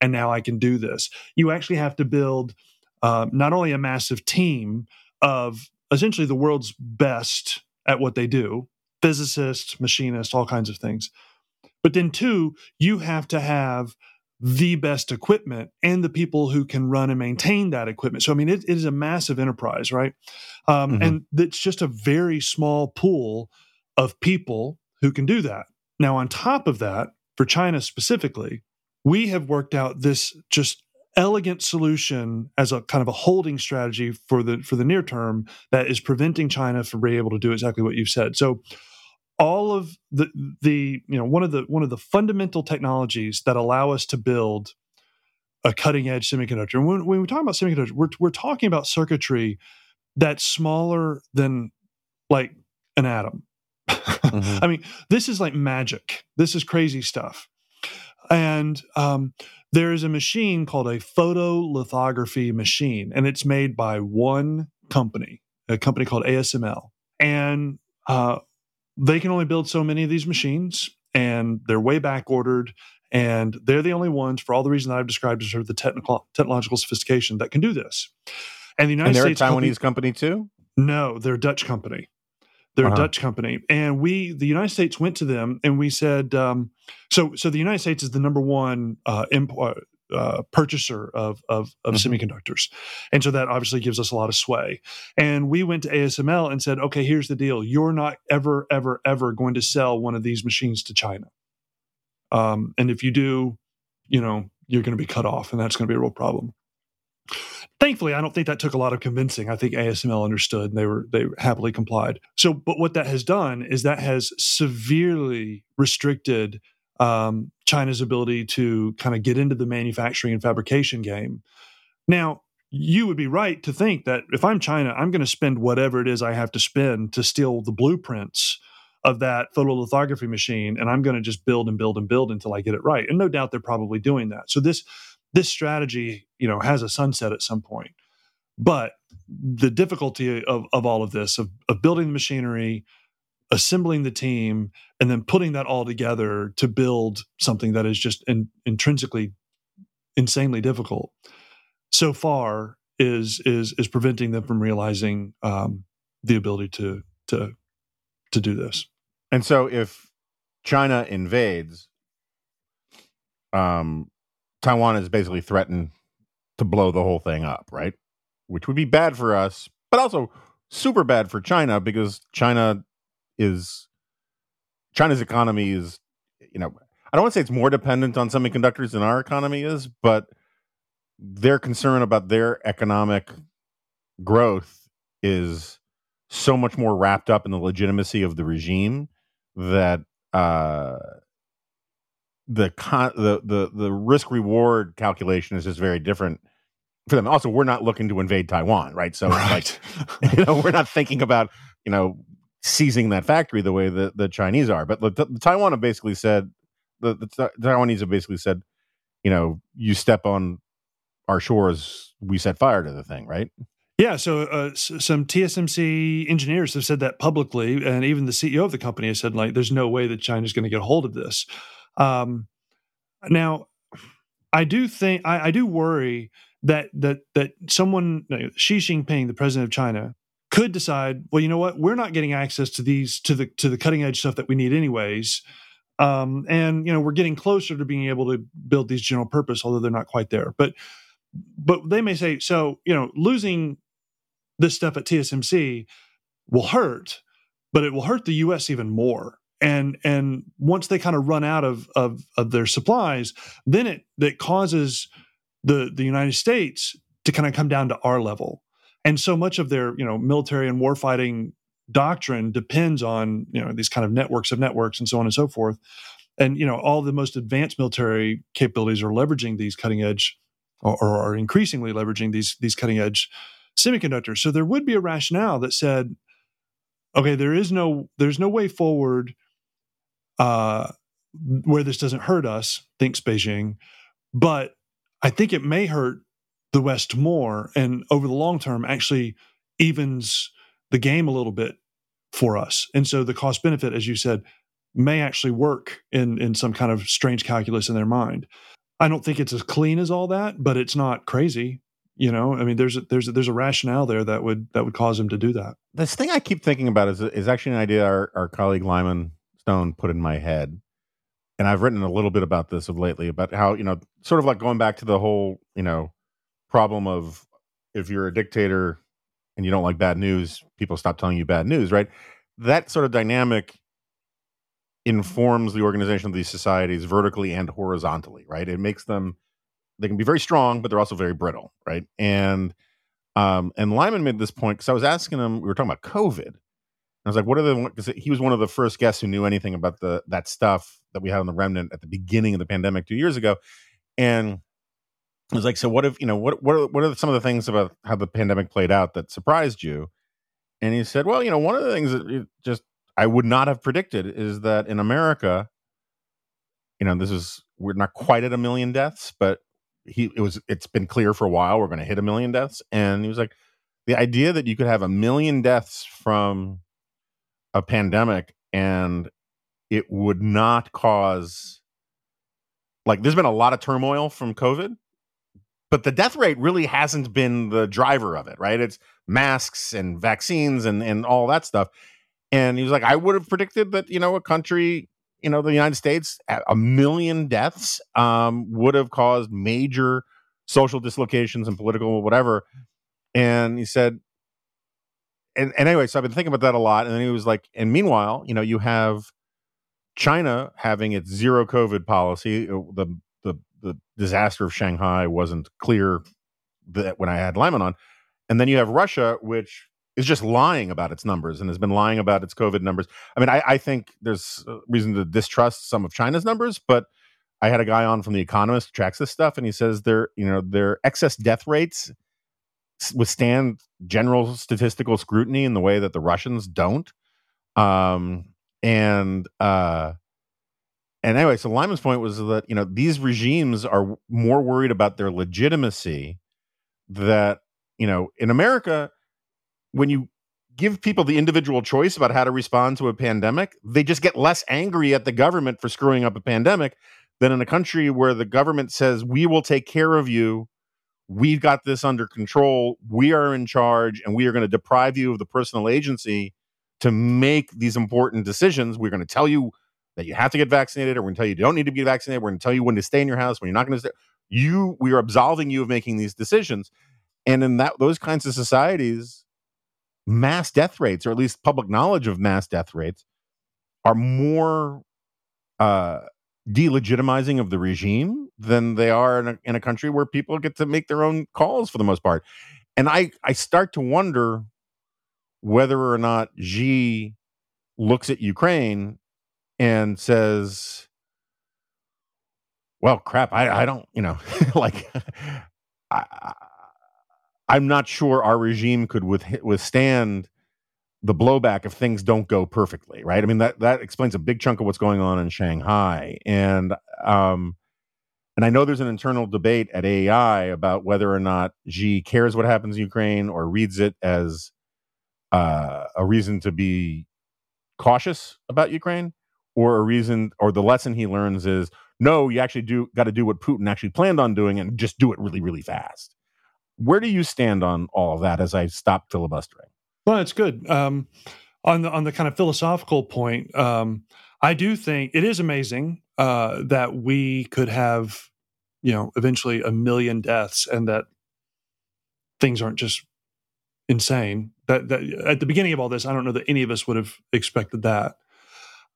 and now I can do this. You actually have to build uh, not only a massive team of essentially the world's best at what they do physicists, machinists, all kinds of things. But then, two, you have to have the best equipment and the people who can run and maintain that equipment. So, I mean, it, it is a massive enterprise, right? Um, mm-hmm. And it's just a very small pool of people who can do that. Now, on top of that, for China specifically, we have worked out this just elegant solution as a kind of a holding strategy for the for the near term that is preventing China from being able to do exactly what you've said. So all of the the you know one of the one of the fundamental technologies that allow us to build a cutting edge semiconductor. And when, when we talk about semiconductors, we're we're talking about circuitry that's smaller than like an atom. (laughs) Mm-hmm. I mean, this is like magic. This is crazy stuff. And um, there is a machine called a photolithography machine, and it's made by one company, a company called ASML. And uh, they can only build so many of these machines and they're way back ordered and they're the only ones for all the reasons I've described as sort of the technical technological sophistication that can do this. And the United and they're States a Taiwanese company, company, too? No, they're a Dutch company. They're uh-huh. a Dutch company, and we, the United States, went to them and we said, um, so, so the United States is the number one uh, import, uh, purchaser of of, of mm-hmm. semiconductors, and so that obviously gives us a lot of sway. And we went to ASML and said, okay, here's the deal: you're not ever, ever, ever going to sell one of these machines to China. Um, and if you do, you know, you're going to be cut off, and that's going to be a real problem. Thankfully, I don't think that took a lot of convincing. I think ASML understood and they were they happily complied. So, but what that has done is that has severely restricted um, China's ability to kind of get into the manufacturing and fabrication game. Now, you would be right to think that if I'm China, I'm going to spend whatever it is I have to spend to steal the blueprints of that photolithography machine and I'm going to just build and build and build until I get it right. And no doubt they're probably doing that. So this this strategy, you know, has a sunset at some point. But the difficulty of, of all of this, of, of building the machinery, assembling the team and then putting that all together to build something that is just in, intrinsically insanely difficult so far is is is preventing them from realizing um, the ability to to to do this. And so if china invades um taiwan is basically threatened to blow the whole thing up right? Which would be bad for us but also super bad for china because china is China's economy is, you know, I don't want to say it's more dependent on semiconductors than our economy is, but their concern about their economic growth is so much more wrapped up in the legitimacy of the regime that uh, the con- the the the risk reward calculation is just very different for them. Also, we're not looking to invade Taiwan, right? So, right. like, (laughs) you know, we're not thinking about you know seizing that factory the way that the Chinese are. But the, the Taiwan have basically said the, the, the Taiwanese have basically said, you know, you step on our shores, we set fire to the thing, right? Yeah, so uh, some TSMC engineers have said that publicly, and even the CEO of the company has said, like, there's no way that China's going to get a hold of this. Um, now, I do think I, I, do worry that that that someone, Xi Jinping, the president of China, could decide, well, you know what, we're not getting access to these to the to the cutting edge stuff that we need anyways. Um, and you know, we're getting closer to being able to build these general purpose, although they're not quite there. But but they may say, so you know, losing this stuff at TSMC will hurt, but it will hurt the US even more. And and once they kind of run out of of, of their supplies, then it that causes the the United States to kind of come down to our level and so much of their you know military and warfighting doctrine depends on you know these kind of networks of networks and so on and so forth. And you know all the most advanced military capabilities are leveraging these cutting edge or, or are increasingly leveraging these these cutting edge semiconductors. So there would be a rationale that said okay there is no there's no way forward uh where this doesn't hurt us thinks beijing. But i think it may hurt the west more and over the long term actually evens the game a little bit for us and so the cost benefit as you said may actually work in in some kind of strange calculus in their mind. I don't think it's as clean as all that, but it's not crazy. You know, I mean, there's a, there's a, there's a rationale there that would that would cause them to do that. This thing I keep thinking about is is actually an idea our, our colleague Lyman Stone put in my head, and I've written a little bit about this of lately about how you know, sort of like going back to the whole you know problem of if you're a dictator and you don't like bad news, people stop telling you bad news, right? That sort of dynamic informs the organization of these societies vertically and horizontally, right? It makes them they can be very strong, but they're also very brittle, right? And um, and Lyman made this point because I was asking him, we were talking about COVID. I was like, what are the because he was one of the first guests who knew anything about the that stuff that we had on the remnant at the beginning of the pandemic two years ago. And I was like, so what if, you know, what what are, what are some of the things about how the pandemic played out that surprised you? And he said, well, you know, one of the things that just I would not have predicted is that in America, you know, this is we're not quite at a million deaths, but he it was it's been clear for a while we're going to hit a million deaths, and he was like, the idea that you could have a million deaths from a pandemic and it would not cause like there's been a lot of turmoil from COVID, but the death rate really hasn't been the driver of it, right? It's masks and vaccines and and all that stuff. And he was like, I would have predicted that, you know, a country, you know, the United States, a million deaths um, would have caused major social dislocations and political whatever. And he said, and, and anyway, so I've been thinking about that a lot. And then he was like, and meanwhile, you know, you have China having its zero COVID policy. Uh, the the disaster of Shanghai wasn't clear that when I had Lyman on, and then you have Russia, which is just lying about its numbers and has been lying about its COVID numbers. I mean, I, I think there's reason to distrust some of China's numbers, but I had a guy on from The Economist who tracks this stuff, and he says their you know their excess death rates withstand general statistical scrutiny in the way that the Russians don't. Um, and uh, and anyway, so Lyman's point was that you know these regimes are more worried about their legitimacy that you know in America when you give people the individual choice about how to respond to a pandemic, they just get less angry at the government for screwing up a pandemic than in a country where the government says, We will take care of you. We've got this under control. We are in charge, and we are going to deprive you of the personal agency to make these important decisions. We're going to tell you that you have to get vaccinated, or we're going to tell you you don't need to be vaccinated. We're going to tell you when to stay in your house, when you're not going to stay. You, we are absolving you of making these decisions. And in that those kinds of societies, mass death rates, or at least public knowledge of mass death rates, are more uh, delegitimizing of the regime than they are in a, in a country where people get to make their own calls for the most part. And I, I start to wonder whether or not Xi looks at Ukraine and says, well, crap, I, I don't, you know, (laughs) like, I, I'm not sure our regime could with, withstand the blowback if things don't go perfectly, right? I mean that that explains a big chunk of what's going on in Shanghai, and um, and I know there's an internal debate at AEI about whether or not Xi cares what happens in Ukraine or reads it as uh, a reason to be cautious about Ukraine, or a reason, or the lesson he learns is no, you actually do got to do what Putin actually planned on doing and just do it really, really fast. Where do you stand on all of that as I stop filibustering? Well, it's good. Um, on the on the kind of philosophical point, um, I do think it is amazing uh, that we could have, you know, eventually a million deaths, and that things aren't just insane. That that at the beginning of all this, I don't know that any of us would have expected that.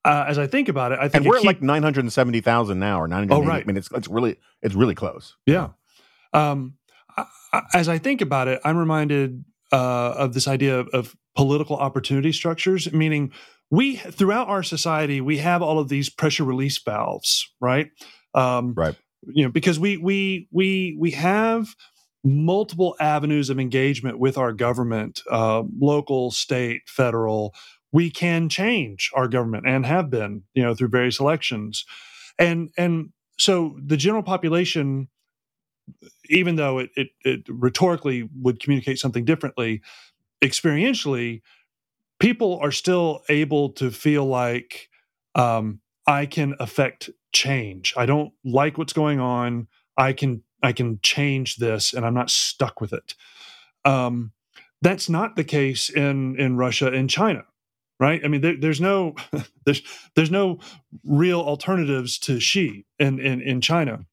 Uh, as I think about it, I think and we're at like nine hundred seventy thousand now, or nine hundred. Oh, right. I mean, it's it's really it's really close. Yeah. Um, as I think about it, I'm reminded uh, of this idea of, of, political opportunity structures, meaning we throughout our society we have all of these pressure release valves, right? Um, Right. You know, because we we we we have multiple avenues of engagement with our government, uh, local, state, federal. We can change our government and have been, you know, through various elections, and and so the general population, even though it, it, it rhetorically would communicate something differently, experientially, people are still able to feel like um, I can affect change. I don't like what's going on. I can I can change this, and I'm not stuck with it. Um, that's not the case in in Russia and China, right? I mean, there, there's no (laughs) there's there's no real alternatives to Xi in in, in China,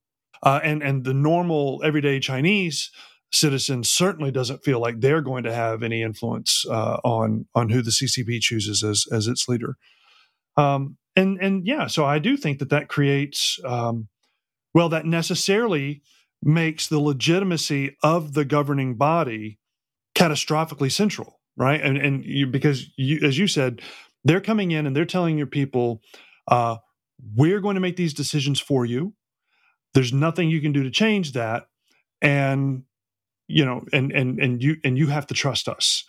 uh, and and the normal everyday Chinese citizen certainly doesn't feel like they're going to have any influence uh, on on who the CCP chooses as as its leader. Um, and and yeah, so I do think that that creates um, well, that necessarily makes the legitimacy of the governing body catastrophically central, right? And and you, because you, as you said, they're coming in and they're telling your people, uh, we're going to make these decisions for you. There's nothing you can do to change that, and you know, and and and you and you have to trust us.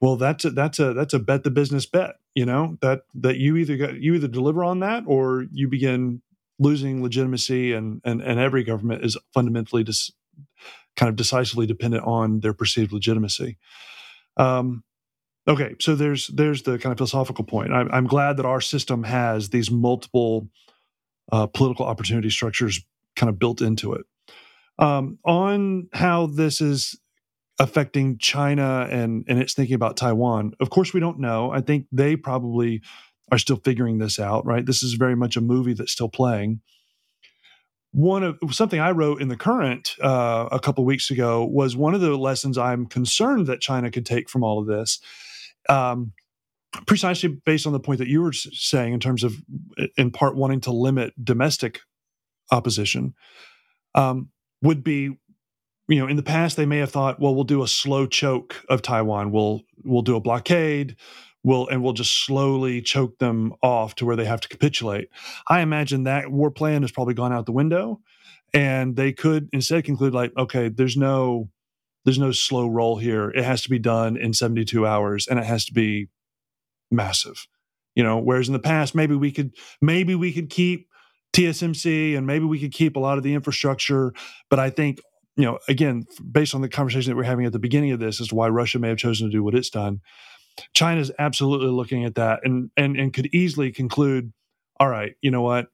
Well, that's a, that's a that's a bet the business bet. You know that that you either got you either deliver on that or you begin losing legitimacy, and and and every government is fundamentally dis, kind of decisively dependent on their perceived legitimacy. Um, okay, so there's there's the kind of philosophical point. I'm, I'm glad that our system has these multiple uh, political opportunity structures kind of built into it. Um, on how this is affecting China and and it's thinking about Taiwan. Of course, we don't know. I think they probably are still figuring this out. Right? This is very much a movie that's still playing. One of something I wrote in the Current uh, a couple weeks ago was one of the lessons I'm concerned that China could take from all of this. Um, precisely based on the point that you were saying in terms of in part wanting to limit domestic opposition um, would be you know in the past they may have thought well we'll do a slow choke of taiwan we'll we'll do a blockade we'll and we'll just slowly choke them off to where they have to capitulate. I imagine that war plan has probably gone out the window and they could instead conclude like okay there's no there's no slow roll here. It has to be done in 72 hours and it has to be massive. You know whereas in the past maybe we could maybe we could keep TSMC and maybe we could keep a lot of the infrastructure but i think you know, again, based on the conversation that we're having at the beginning of this as to why Russia may have chosen to do what it's done, China's absolutely looking at that and and and could easily conclude, all right, you know what,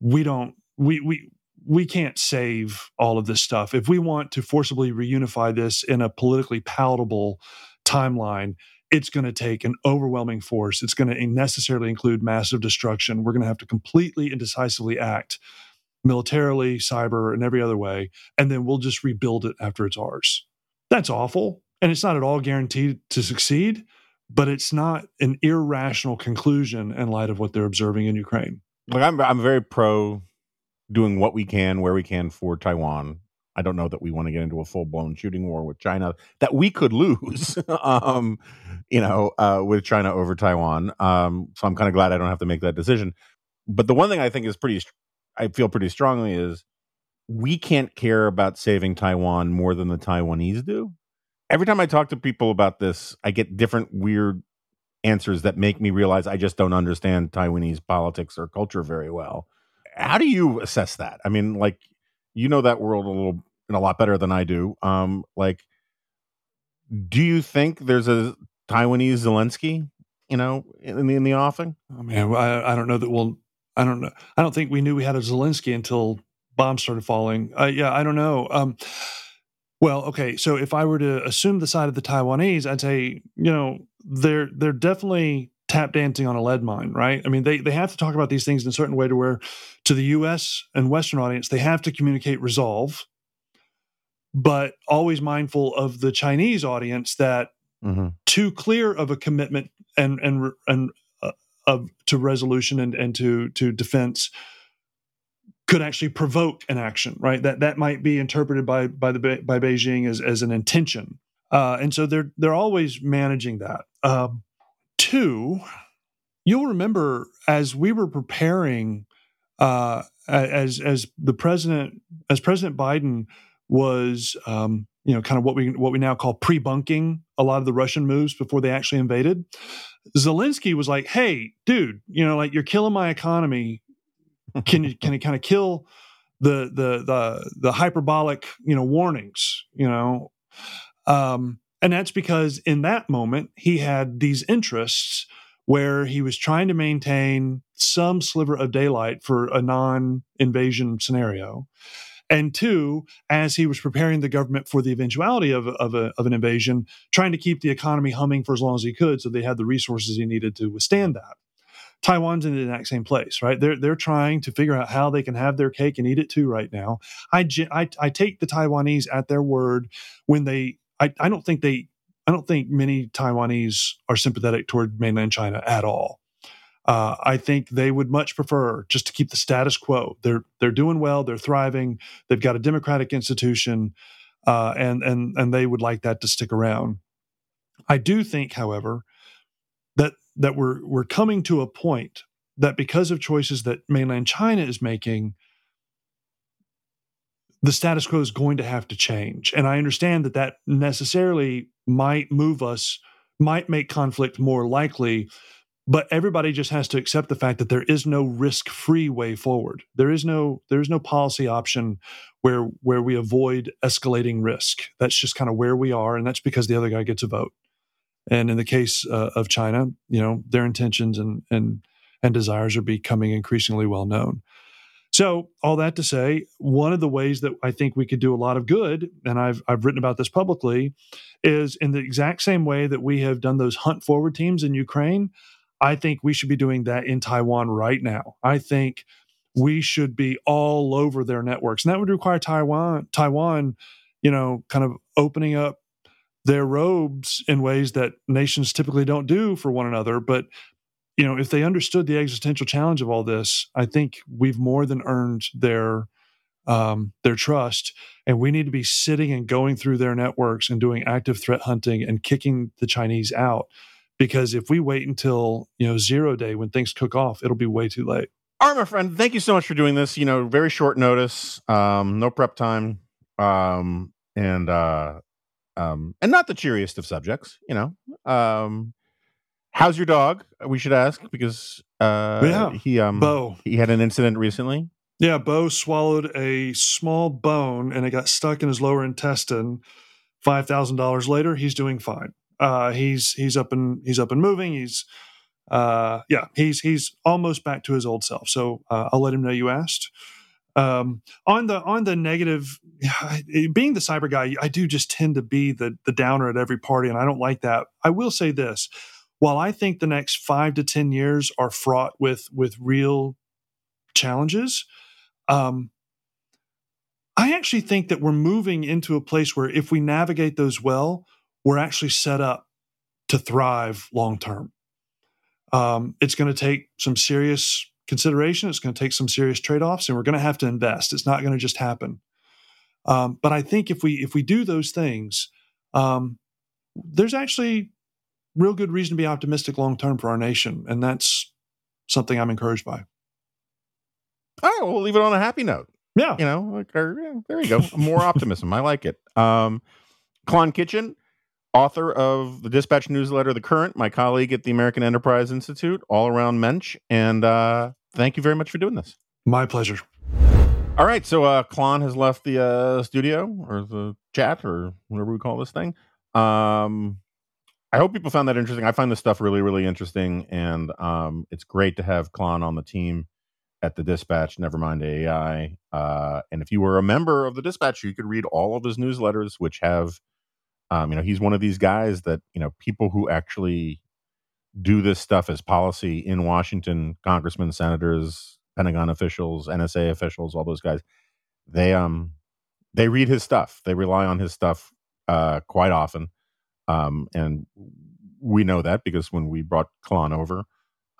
we don't we we we can't save all of this stuff. If we want to forcibly reunify this in a politically palatable timeline, it's going to take an overwhelming force. It's going to necessarily include massive destruction. We're going to have to completely and decisively act militarily, cyber, and every other way, and then we'll just rebuild it after it's ours. That's awful. And it's not at all guaranteed to succeed, but it's not an irrational conclusion in light of what they're observing in Ukraine. Like I'm I'm very pro doing what we can where we can for Taiwan. I don't know that we want to get into a full blown shooting war with China that we could lose. (laughs) um, you know, uh, with China over Taiwan. Um, so I'm kind of glad I don't have to make that decision. But the one thing I think is pretty I feel pretty strongly is we can't care about saving Taiwan more than the Taiwanese do. Every time I talk to people about this, I get different weird answers that make me realize I just don't understand Taiwanese politics or culture very well. How do you assess that? I mean, like you know that world a little and a lot better than I do. Um, like, do you think there's a Taiwanese Zelensky? You know, in the in the offing. I mean, I, I don't know that we'll I don't know. I don't think we knew we had a Zelensky until bombs started falling. Uh, yeah, I don't know. Um, well, okay. So if I were to assume the side of the Taiwanese, I'd say you know they're they're definitely tap dancing on a lead mine, right? I mean, they they have to talk about these things in a certain way to where to the U.S. and Western audience they have to communicate resolve, but always mindful of the Chinese audience that mm-hmm. too clear of a commitment and and and of to resolution and, and to to defense could actually provoke an action, right? That that might be interpreted by by the by Beijing as as an intention, uh, and so they're they're always managing that. Um, two, you'll remember as we were preparing, uh, as as the president, as President Biden was, um, you know, kind of what we what we now call pre-bunking a lot of the Russian moves before they actually invaded. Zelensky was like, "Hey, dude, you know, like you're killing my economy. Can you can you kind of kill the the the the hyperbolic, you know, warnings, you know?" Um, and that's because in that moment he had these interests where he was trying to maintain some sliver of daylight for a non-invasion scenario and two, as he was preparing the government for the eventuality of, of, a, of, an invasion, trying to keep the economy humming for as long as he could so they had the resources he needed to withstand that. Taiwan's in the exact same place, right? They're, they're trying to figure out how they can have their cake and eat it too right now. I, I, I take the Taiwanese at their word when they, I, I don't think they, I don't think many Taiwanese are sympathetic toward mainland China at all. Uh, I think they would much prefer just to keep the status quo. They're they're doing well. They're thriving. They've got a democratic institution, uh, and and and they would like that to stick around. I do think, however, that we're we're coming to a point that because of choices that mainland China is making, the status quo is going to have to change. And I understand that that necessarily might move us, might make conflict more likely but everybody just has to accept the fact that there is no risk-free way forward. There is no there is no policy option where where we avoid escalating risk. That's just kind of where we are, and that's because the other guy gets a vote. And in the case uh, of China, you know their intentions and and and desires are becoming increasingly well known. So, all that to say, one of the ways that I think we could do a lot of good, and I've I've written about this publicly, is in the exact same way that we have done those hunt forward teams in Ukraine. I think we should be doing that in Taiwan right now. I think we should be all over their networks. And that would require Taiwan, Taiwan, you know, kind of opening up their robes in ways that nations typically don't do for one another. But, you know, if they understood the existential challenge of all this, I think we've more than earned their um, their trust. And we need to be sitting and going through their networks and doing active threat hunting and kicking the Chinese out because if we wait until you know zero day when things cook off it'll be way too late all right my friend thank you so much for doing this you know very short notice um no prep time um and uh um and not the cheeriest of subjects you know um how's your dog we should ask because uh yeah he um bo he had an incident recently yeah bo swallowed a small bone and it got stuck in his lower intestine $5000 later he's doing fine uh, he's he's up and he's up and moving. He's uh, yeah, he's he's almost back to his old self. So uh, I'll let him know you asked. Um, on the on the negative, (sighs) being the cyber guy, I do just tend to be the the downer at every party, and I don't like that. I will say this: while I think the next five to ten years are fraught with with real challenges, um, I actually think that we're moving into a place where if we navigate those well, we're actually set up to thrive long term. Um, it's going to take some serious consideration. It's going to take some serious trade offs, and we're going to have to invest. It's not going to just happen. Um, but I think if we if we do those things, um, there's actually real good reason to be optimistic long term for our nation, and that's something I'm encouraged by. All right, we'll leave it on a happy note. Yeah, you know, like, or, yeah, there you go. More optimism. I like it. Um, Klon Kitchen, author of the Dispatch newsletter, The Current, my colleague at the American Enterprise Institute, all around mensch. And uh, thank you very much for doing this. My pleasure. All right. So uh, Klon has left the uh, studio or the chat or whatever we call this thing. Um, I hope people found that interesting. I find this stuff really, really interesting. And um, it's great to have Klon on the team at the Dispatch, never mind AEI. Uh, and if you were a member of the Dispatch, you could read all of his newsletters, which have um, you know, he's one of these guys that you know people who actually do this stuff as policy in Washington, congressmen, senators, Pentagon officials, NSA officials, all those guys, they um they read his stuff. They rely on his stuff uh, quite often, um, and we know that because when we brought Klon over,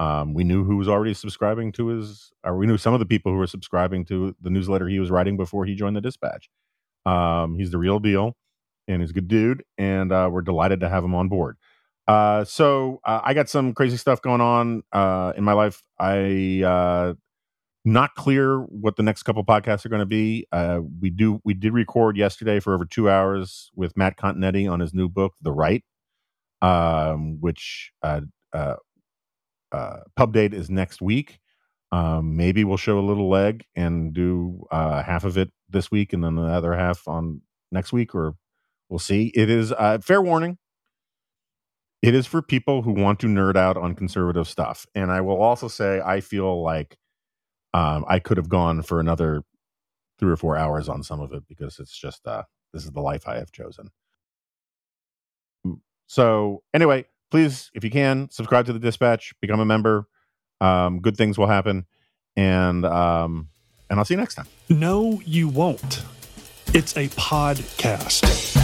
um, we knew who was already subscribing to his, or we knew some of the people who were subscribing to the newsletter he was writing before he joined the Dispatch. Um, he's the real deal and he's a good dude, and uh, we're delighted to have him on board. Uh, so uh, I got some crazy stuff going on uh, in my life. I uh, not clear what the next couple podcasts are going to be. Uh, we do we did record yesterday for over two hours with Matt Continetti on his new book, The Right, um, which uh, uh, uh, pub date is next week. Um, maybe we'll show a little leg and do uh, half of it this week and then the other half on next week, or we'll see. It is fair warning. It is for people who want to nerd out on conservative stuff. And I will also say, I feel like um, I could have gone for another three or four hours on some of it because it's just uh, this is the life I have chosen. So anyway, please, if you can, subscribe to the Dispatch, become a member. Um, good things will happen, and um, and I'll see you next time. No, you won't. It's a podcast.